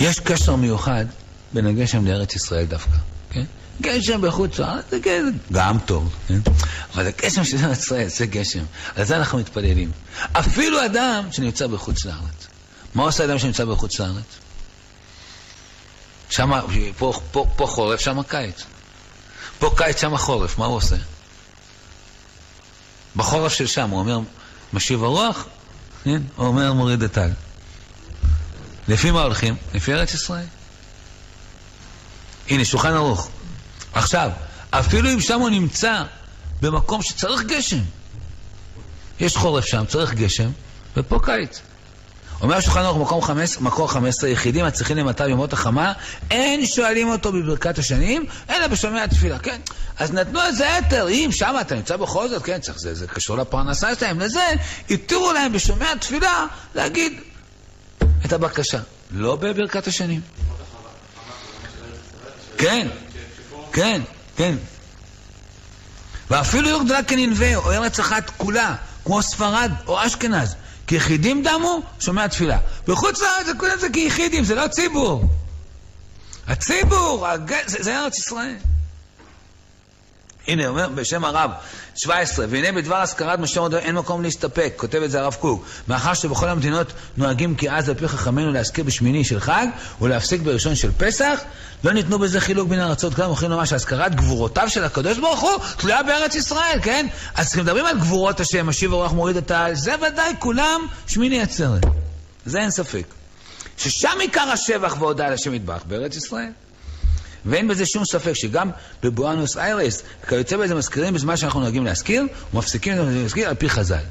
יש קשר מיוחד בין הגשם לארץ ישראל דווקא, כן? גשם בחוץ לארץ זה גשם, גם טוב, כן? אבל הגשם של ארץ ישראל זה גשם, על זה אנחנו מתפללים. אפילו אדם שנמצא בחוץ לארץ. מה עושה אדם שנמצא בחוץ לארץ? שם, פה, פה, פה חורף, שם קיץ. פה קיץ, שם חורף, מה הוא עושה? בחורף של שם, הוא אומר, משיב הרוח, כן? הוא אומר, מוריד הטל. לפי מה הולכים? לפי ארץ ישראל. הנה, שולחן ערוך. עכשיו, אפילו אם שם הוא נמצא במקום שצריך גשם, יש חורף שם, צריך גשם, ופה קיץ. אומר השולחן ערוך מקום חמש, מקור חמש עשרה יחידים הצריכים למטר ימות החמה, אין שואלים אותו בברכת השנים, אלא בשומע התפילה, כן? אז נתנו איזה היתר, אם שם אתה נמצא בכל זאת, כן, צריך, זה, זה קשור לפרנסה שלהם, לזה, התירו להם בשומע התפילה להגיד את הבקשה, לא בברכת השנים. כן, כן, כן. ואפילו יורדלה כננבה, או ארץ אחת כולה, כמו ספרד או אשכנז, כיחידים דמו, שומע תפילה. בחוץ לארץ זה כולם זה כיחידים, זה לא ציבור. הציבור, הג... זה, זה ארץ ישראל. הנה, אומר בשם הרב, 17, והנה בדבר השכרת מרדכי אין מקום להסתפק, כותב את זה הרב קוק, מאחר שבכל המדינות נוהגים כי אז על פי חכמינו להזכיר בשמיני של חג ולהפסיק בראשון של פסח, לא ניתנו בזה חילוק בין הארצות, כולם יכולים לומר שהזכרת גבורותיו של הקדוש ברוך הוא תלויה בארץ ישראל, כן? אז כשמדברים על גבורות השם, משיב הרוח מוריד את העל, זה ודאי כולם שמיני עצרת, זה אין ספק. ששם עיקר השבח והודעה לשם יתברך, בארץ ישראל. ואין בזה שום ספק שגם בבואנוס איירס, כיוצא בזה מזכירים בזמן שאנחנו נוהגים להזכיר, ומפסיקים להזכיר על פי חז"ל.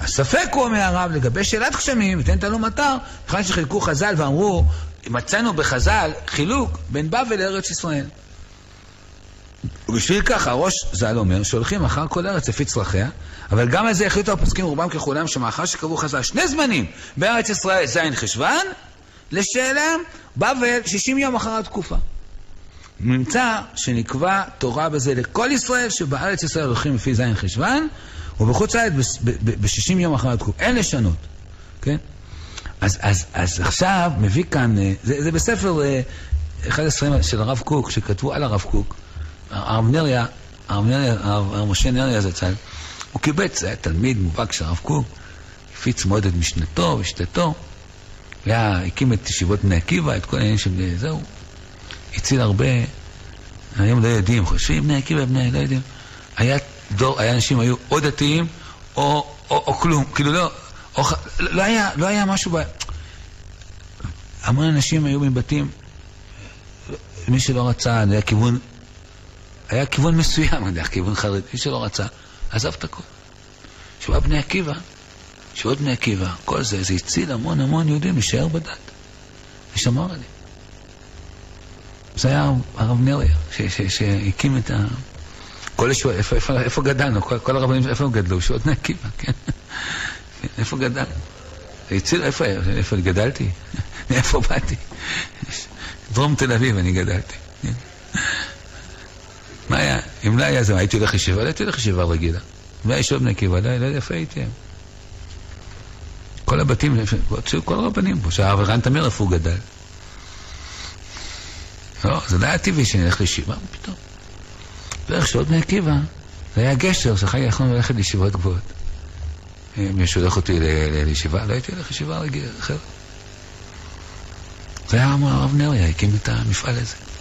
הספק הוא, אומר הרב, לגבי שאלת גשמים, ותן תנו מטר, בכלל שחילקו חז"ל ואמרו, מצאנו בחז"ל חילוק בין בבל לארץ ישראל. ובשביל כך הראש ז"ל אומר שהולכים אחר כל ארץ לפי צרכיה, אבל גם על זה החליטו הפוסקים רובם ככולם שמאחר שקבעו חז"ל שני זמנים בארץ ישראל ז' חשוון, לשאלה בבל 60 יום אחר התקופה. נמצא שנקבע תורה בזה לכל ישראל, שבארץ ישראל הולכים לפי זין חשוון, ובחוץ לארץ ב-60 יום אחר התקופה. אין לשנות, כן? אז, אז, אז עכשיו מביא כאן, אה, זה, זה בספר, אה, אחד הספרים של הרב קוק, שכתבו על הרב קוק, הרב נריה, הרב נריה, הרב משה נריה זצ"ל, הוא קיבץ, היה תלמיד מובהק של הרב קוק, הפיץ מאוד את משנתו ושתתו, היה, הקים את ישיבות בני עקיבא, את כל העניין של זהו. הציל הרבה, היום לא יודעים, חושבים בני עקיבא, בני, לא יודעים. היה דור, היה אנשים היו או דתיים או, או, או כלום, כאילו לא, או, לא, היה, לא היה משהו, ב... המון אנשים היו מבתים, מי שלא רצה, היה כיוון, היה כיוון מסוים, יודע, כיוון חרדי, מי שלא רצה, עזב את הכל. שבא בני עקיבא, שבא בני עקיבא, כל זה, זה הציל המון המון יהודים להישאר בדת, ושמר עליהם. זה היה הרב נריה, שהקים את ה... כל ישועות, איפה, איפה, איפה גדלנו? כל, כל הרבנים, איפה הם גדלו? ישועות בני עקיבא, כן? איפה גדלנו? הציל, איפה, איפה גדלתי? <laughs> מאיפה באתי? דרום תל אביב אני גדלתי. כן? מה היה? אם לא היה זה, הייתי הולך ישיבה, לא הייתי הולך ישיבה רגילה. אם לא בני עקיבא, לא יודע איפה הייתי. כל הבתים, כל הרבנים פה, שהרב ערן תמיר איפה הוא גדל. לא, זה לא היה טבעי שנלך לישיבה, פתאום. ואיכשהו בני עקיבא, זה היה גשר שחיי יכולנו ללכת לישיבות גבוהות. אם מישהו הולך אותי לישיבה, לא הייתי הולך לישיבה רגילה, אחרת. זה היה הרב נריה, הקים את המפעל הזה.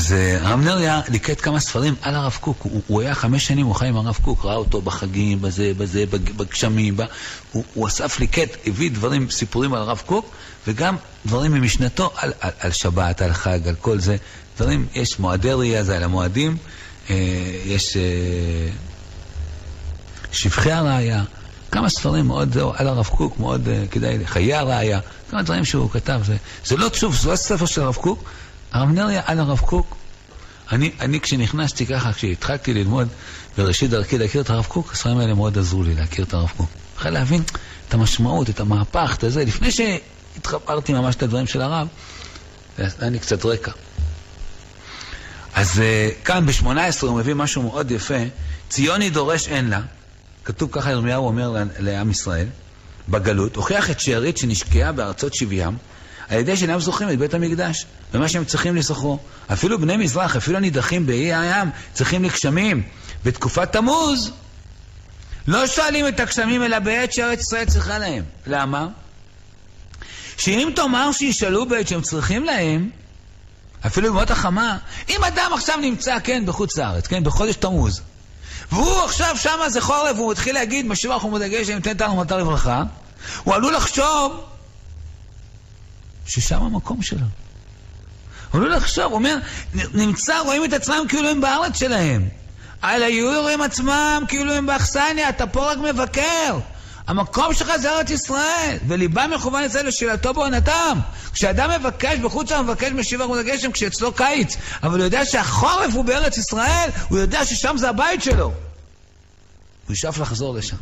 אז uh, הרב נריה ליקט כמה ספרים על הרב קוק. הוא, הוא היה חמש שנים, הוא חי עם הרב קוק, ראה אותו בחגים, בזה, בזה, בגשמים. ב... הוא, הוא אסף ליקט, הביא דברים, סיפורים על הרב קוק, וגם דברים ממשנתו על, על, על שבת, על חג, על כל זה. דברים, יש מועדי ראייה, זה על המועדים, uh, יש uh, שבחי הראייה, כמה ספרים מאוד, זהו, על הרב קוק, מאוד uh, כדאי, חיי הראייה, כמה דברים שהוא כתב. זה, זה לא, שוב, זה לא ספר של הרב קוק, הרב נריה על הרב קוק. אני, אני כשנכנסתי ככה, כשהתחלתי ללמוד בראשית דרכי להכיר את הרב קוק, הספרים האלה מאוד עזרו לי להכיר את הרב קוק. אחרי להבין את המשמעות, את המהפך, את זה, לפני שהתחברתי ממש את הדברים של הרב, היה לי קצת רקע. אז uh, כאן ב-18 הוא מביא משהו מאוד יפה, ציוני דורש אין לה, כתוב ככה ירמיהו אומר לעם ישראל, בגלות, הוכיח את שארית שנשקעה בארצות שבים, על ידי שאינם זוכרים את בית המקדש, ומה שהם צריכים לזכרו. אפילו בני מזרח, אפילו הנידחים באי הים, צריכים לגשמים. בתקופת תמוז, לא שואלים את הגשמים, אלא בעת שארץ ישראל צריכה להם. למה? שאם תאמר שישאלו בעת שהם צריכים להם, אפילו במות החמה, אם אדם עכשיו נמצא, כן, בחוץ לארץ, כן, בחודש תמוז, והוא עכשיו שמה זה חורף, והוא מתחיל להגיד, משיב אנחנו מודאגי שאני נותן לנו מטר לברכה, הוא עלול לחשוב ששם המקום שלו. הוא לא לחשוב, הוא אומר, נמצא, רואים את עצמם כאילו הם בארץ שלהם. על היורים עצמם כאילו הם באכסניה, אתה פה רק מבקר. המקום שלך זה ארץ ישראל, וליבם מכוון זה לשאלתו בעונתם. כשאדם מבקש, בחוץ לארץ מבקש משיב ארמון הגשם כשאצלו קיץ, אבל הוא יודע שהחורף הוא בארץ ישראל, הוא יודע ששם זה הבית שלו. הוא ישאף לחזור לשם.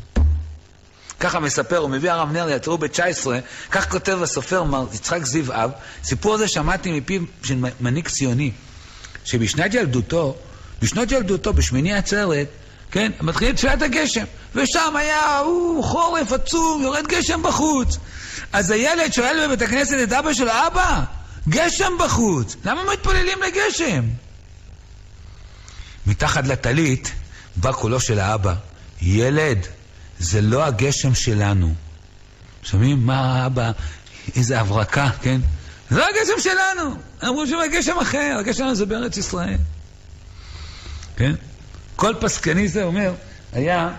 ככה מספר, הוא מביא הרב נריה, תראו ב-19, כך כותב הסופר מר יצחק זיו אב, סיפור הזה שמעתי מפיו של מנהיג ציוני, שבשנת ילדותו, בשנות ילדותו, בשמיני עצרת, כן, מתחיל תפילת הגשם, ושם היה, הוא חורף עצום, יורד גשם בחוץ. אז הילד שואל בבית הכנסת את אבא שלו, אבא, גשם בחוץ, למה מתפללים לגשם? מתחת לטלית בא קולו של האבא, ילד, זה לא הגשם שלנו. שומעים? מה האבא, איזה הברקה, כן? זה לא הגשם שלנו. אמרו שזה גשם אחר, הגשם שלנו זה בארץ ישראל. כן? כל פסקני זה אומר, היה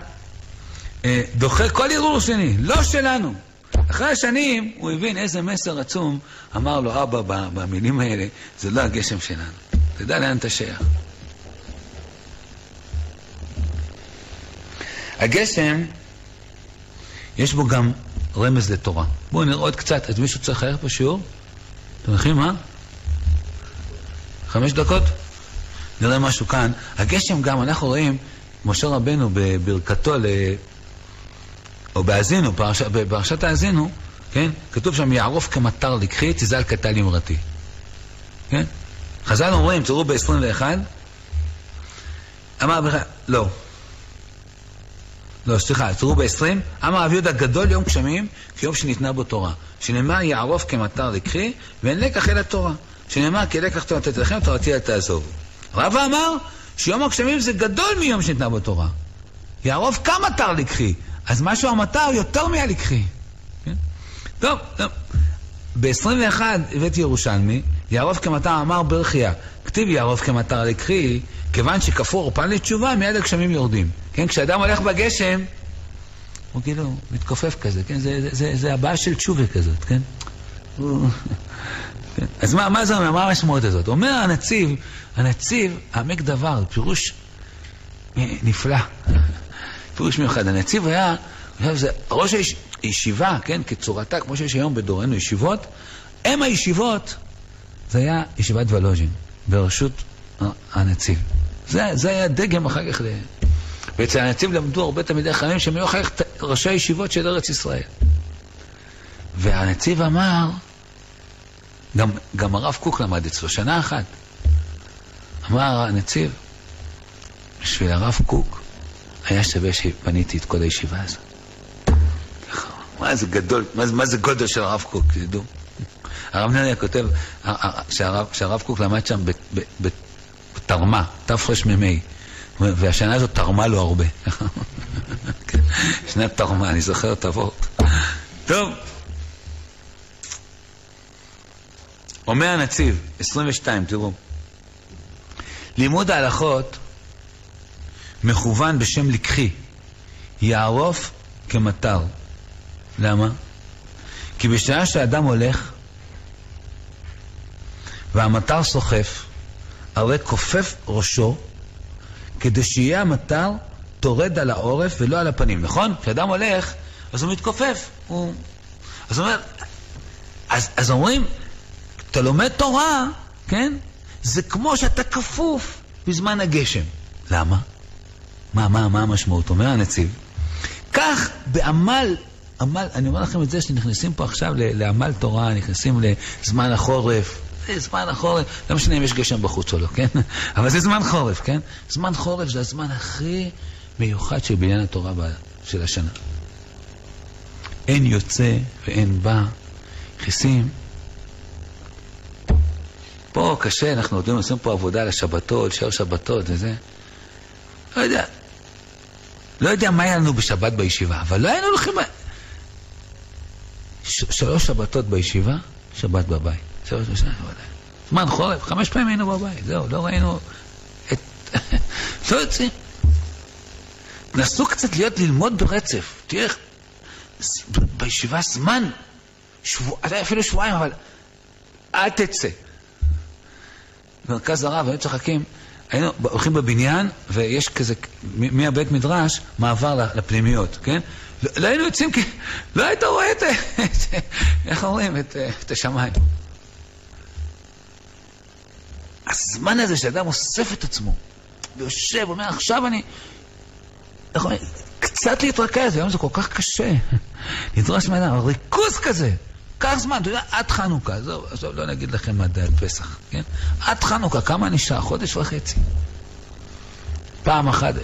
אה, דוחה כל ערעור שני, לא שלנו. אחרי השנים הוא הבין איזה מסר עצום אמר לו אבא במילים האלה, זה לא הגשם שלנו. תדע לאן אתה שייך. הגשם יש בו גם רמז לתורה. בואו נראה עוד קצת, אז מישהו צריך ללכת בשיעור? אתם הולכים, מה? חמש דקות? נראה משהו כאן. הגשם גם, אנחנו רואים, משה רבנו בברכתו ל... או בהאזינו, בפרשת האזינו, כן? כתוב שם יערוף כמטר לקחי, תזל קטל אמרתי. כן? חז"ל אומרים, תראו ב-21, אמר לא, לא, סליחה, תראו ב-20, אמר רב יהודה גדול יום גשמים כיום שניתנה בו תורה. שנאמר יערוף כמטר לקחי ואין לקח אלא תורה. שנאמר כי לקח תורה לתת לכם תורתי אל תעזוב. רבא אמר שיום הגשמים זה גדול מיום שניתנה בו תורה. יערוף כמטר לקחי. אז משהו המטר יותר מהלקחי. כן? טוב. ב-21 הבאתי ירושלמי, יערוף כמטר אמר ברכיה, כתיב יערוף כמטר לקחי, כיוון שכפור פן לתשובה, מיד הגשמים יורדים. כן, כשאדם הולך בגשם, הוא כאילו מתכופף כזה, כן? זה, זה, זה, זה הבעיה של תשובה כזאת, כן? כן? אז מה, מה זה אומר? מה המשמעות הזאת? אומר הנציב, הנציב, העמק דבר, פירוש נפלא, פירוש מיוחד. הנציב היה, זה ראש הישיבה, כן, כצורתה, כמו שיש היום בדורנו ישיבות, אם הישיבות, זה היה ישיבת ולוז'ין, בראשות הנציב. זה, זה היה דגם אחר כך ל... ואצל הנציב למדו הרבה תלמידי חכמים שהם היו אחר כך ראשי הישיבות של ארץ ישראל. והנציב אמר, גם, גם הרב קוק למד אצלו, שנה אחת. אמר הנציב, בשביל הרב קוק היה שווה שבניתי את כל הישיבה הזאת. מה זה גדול, מה, מה זה גודל של הרב קוק, תדעו. הרב נריה כותב, שהרב קוק למד שם בתרמה, תרמ"ה, והשנה הזאת תרמה לו הרבה. כן, שנת תרמה, אני זוכר את הוורט. טוב. אומר הנציב, 22, תראו. לימוד ההלכות מכוון בשם לקחי, יערוף כמטר. למה? כי בשעה שאדם הולך והמטר סוחף, הרי כופף ראשו כדי שיהיה המטר טורד על העורף ולא על הפנים, נכון? כשאדם הולך, אז הוא מתכופף. הוא... אז אומר, אז, אז אומרים, אתה לומד תורה, כן? זה כמו שאתה כפוף בזמן הגשם. למה? מה, מה, מה המשמעות? אומר הנציב, כך בעמל, עמל, אני אומר לכם את זה שנכנסים פה עכשיו לעמל תורה, נכנסים לזמן החורף, זמן החורף, לא משנה אם יש גשם בחוץ או לא, כן? אבל זה זמן חורף, כן? זמן חורף זה הזמן הכי מיוחד של בניין התורה של השנה. אין יוצא ואין בא, נכנסים. פה קשה, אנחנו עוד עושים פה עבודה לשבתות, לשאר שבתות וזה. לא יודע. לא יודע מה היה לנו בשבת בישיבה, אבל לא היינו הולכים... ש- שלוש שבתות בישיבה, שבת בבית. שלוש בשנה בבית. זמן חורף, חמש פעמים היינו בבית, זהו, לא ראינו את... <laughs> לא יוצאים. נסו קצת להיות ללמוד ברצף. איך... בישיבה זמן, שבוע, אפילו שבועיים, אבל אל תצא. במרכז הרב, היינו צוחקים, היינו הולכים בבניין, ויש כזה, מהבית מדרש, מעבר לפנימיות, כן? לא, לא היינו יוצאים כי לא היית רואה את, <laughs> איך אומרים, את, את השמיים. הזמן הזה שאדם אוסף את עצמו, ויושב, אומר, עכשיו אני... איך אומרים? קצת להתרכז, היום זה כל כך קשה. <laughs> נדרש מאדם, ריכוז כזה. קח זמן, אתה יודע, עד חנוכה, עזוב, עזוב, לא נגיד לכם עד פסח, כן? עד חנוכה, כמה נשאר? חודש וחצי. פעם אחת,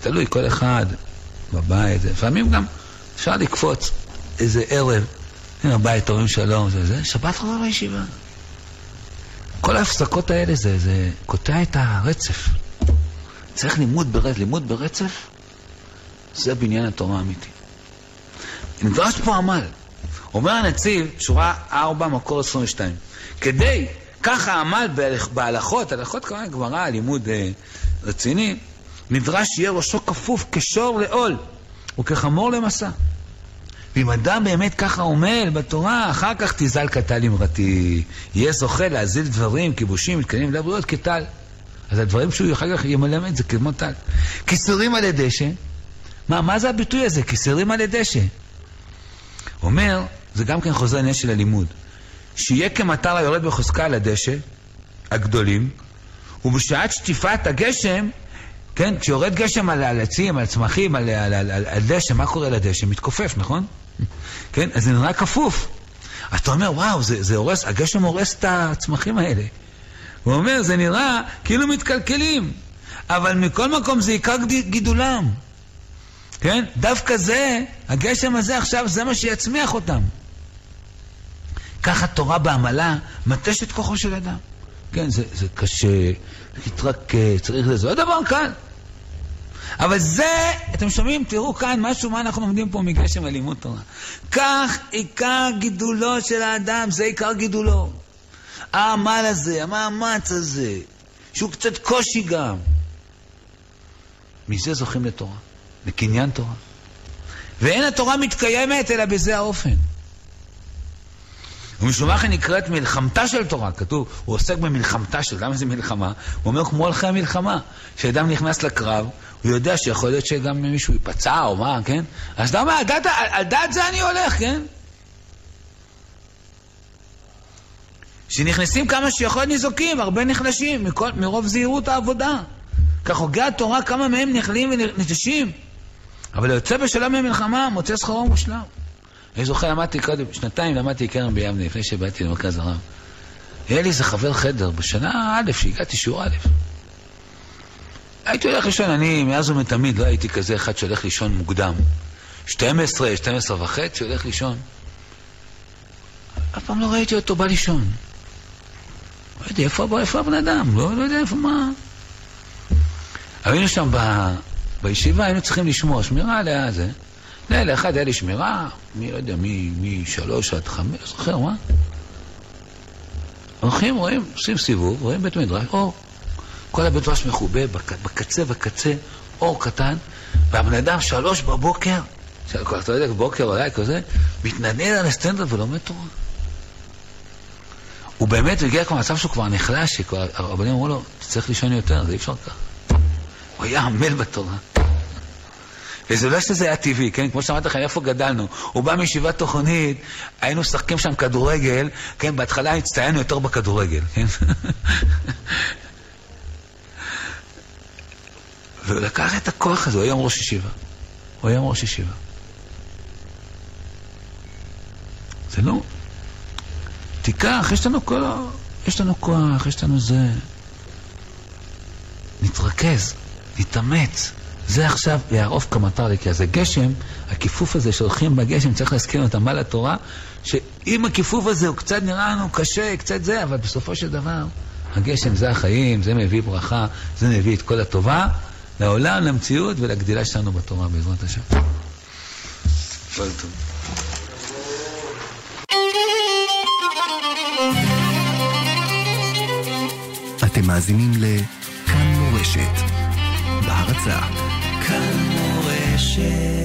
תלוי, כל אחד בבית, לפעמים גם אפשר לקפוץ איזה ערב, הנה הבית, אומרים שלום, זה זה, שבת רבה בישיבה. כל ההפסקות האלה זה, זה קוטע את הרצף. צריך לימוד ברצף, לימוד ברצף זה בניין התורה האמיתי. נדרש פה עמל. אומר הנציב, שורה 4, מקור 22, כדי, ככה עמל בהלכות, הלכות כמובן גמרא, לימוד אה, רציני, נדרש שיהיה ראשו כפוף כשור לעול וכחמור למסע. ואם אדם באמת ככה עמל בתורה, אחר כך תזל כטל אמרתי, יהיה זוכה להזיל דברים, כיבושים, מתקנים לבריאות כטל. אז הדברים שהוא אחר כך ימלמד זה כמו טל. כיסורים על הדשא, מה, מה זה הביטוי הזה? כיסורים על הדשא. אומר, זה גם כן חוזר עניין של הלימוד, שיהיה כמטר היורד בחוזקה על הדשא, הגדולים, ובשעת שטיפת הגשם, כן, כשיורד גשם על העצים, על הצמחים, על, על, על, על, על דשא, מה קורה לדשא? מתכופף, נכון? כן, אז זה נראה כפוף. אתה אומר, וואו, זה, זה הורס, הגשם הורס את הצמחים האלה. הוא אומר, זה נראה כאילו מתקלקלים, אבל מכל מקום זה עיקר גידולם. כן? דווקא זה, הגשם הזה עכשיו, זה מה שיצמיח אותם. ככה תורה בעמלה מטש את כוחו של אדם. כן, זה, זה קשה, להתרכז, צריך לזה, לא דבר קל. אבל זה, אתם שומעים? תראו כאן משהו, מה אנחנו לומדים פה מגשם הלימוד תורה. כך עיקר גידולו של האדם, זה עיקר גידולו. העמל הזה, המאמץ הזה, שהוא קצת קושי גם. מזה זוכים לתורה, לקניין תורה. ואין התורה מתקיימת אלא בזה האופן. ומשום מה נקראת מלחמתה של תורה, כתוב, הוא עוסק במלחמתה של, למה זה מלחמה? הוא אומר כמו הולכי המלחמה, כשאדם נכנס לקרב, הוא יודע שיכול להיות שגם מישהו ייפצע או מה, כן? אז למה, על דעת, על דעת זה אני הולך, כן? שנכנסים כמה שיכול ניזוקים, הרבה נחלשים, מכל, מרוב זהירות העבודה. כך הוגי התורה, כמה מהם נכלים ונטשים. אבל היוצא בשלום ממלחמה, מוצא שכרו מושלם. אני זוכר, למדתי קודם, שנתיים למדתי כרם ביבנה, לפני שבאתי למרכז הרב. היה לי איזה חבר חדר, בשנה א', שהגעתי שיעור א'. הייתי הולך לישון, אני מאז ומתמיד לא הייתי כזה אחד שהולך לישון מוקדם. 12, 12 וחצי, הולך לישון. אף פעם לא ראיתי אותו בא לישון. לא יודע, איפה, איפה הבן אדם? לא, לא יודע איפה מה... היינו שם ב, בישיבה, היינו צריכים לשמור, שמירה עליה זה. לילה אחד היה לי שמירה, מי, לא יודע, משלוש עד חמש, לא זוכר, מה? הולכים, רואים, עושים סיבוב, רואים בית מדרש, אור. כל הבית מדרש מחובה, בקצה, בקצה, אור קטן, והבן אדם שלוש בבוקר, אתה יודע, בבוקר אולי כזה, מתנדנד על הסטנדרט ולומד תורה. הוא באמת הגיע כבר למצב שהוא כבר נחלש, שהרבנים אמרו לו, צריך לישון יותר, זה אי אפשר ככה. הוא היה עמל בתורה. וזה לא שזה היה טבעי, כן? כמו שאמרתי לכם, איפה גדלנו? הוא בא מישיבה תוכנית, היינו משחקים שם כדורגל, כן? בהתחלה הצטיינו יותר בכדורגל, כן? <laughs> והוא לקח את הכוח הזה, הוא היום ראש ישיבה. הוא היום ראש ישיבה. זה לא... תיקח, יש לנו כוח, יש לנו כוח, יש לנו זה. נתרכז, נתאמץ. זה עכשיו יערוף כמטר לי, כי אז הגשם, הכיפוף הזה שהולכים בגשם, צריך להזכיר אותם מה לתורה, שאם הכיפוף הזה הוא קצת נראה לנו קשה, קצת זה, אבל בסופו של דבר, הגשם זה החיים, זה מביא ברכה, זה מביא את כל הטובה לעולם, למציאות ולגדילה שלנו בתורה, בעזרת השם. כל טוב. אתם מאזינים לכאן מורשת, בהרצה כאן מורשת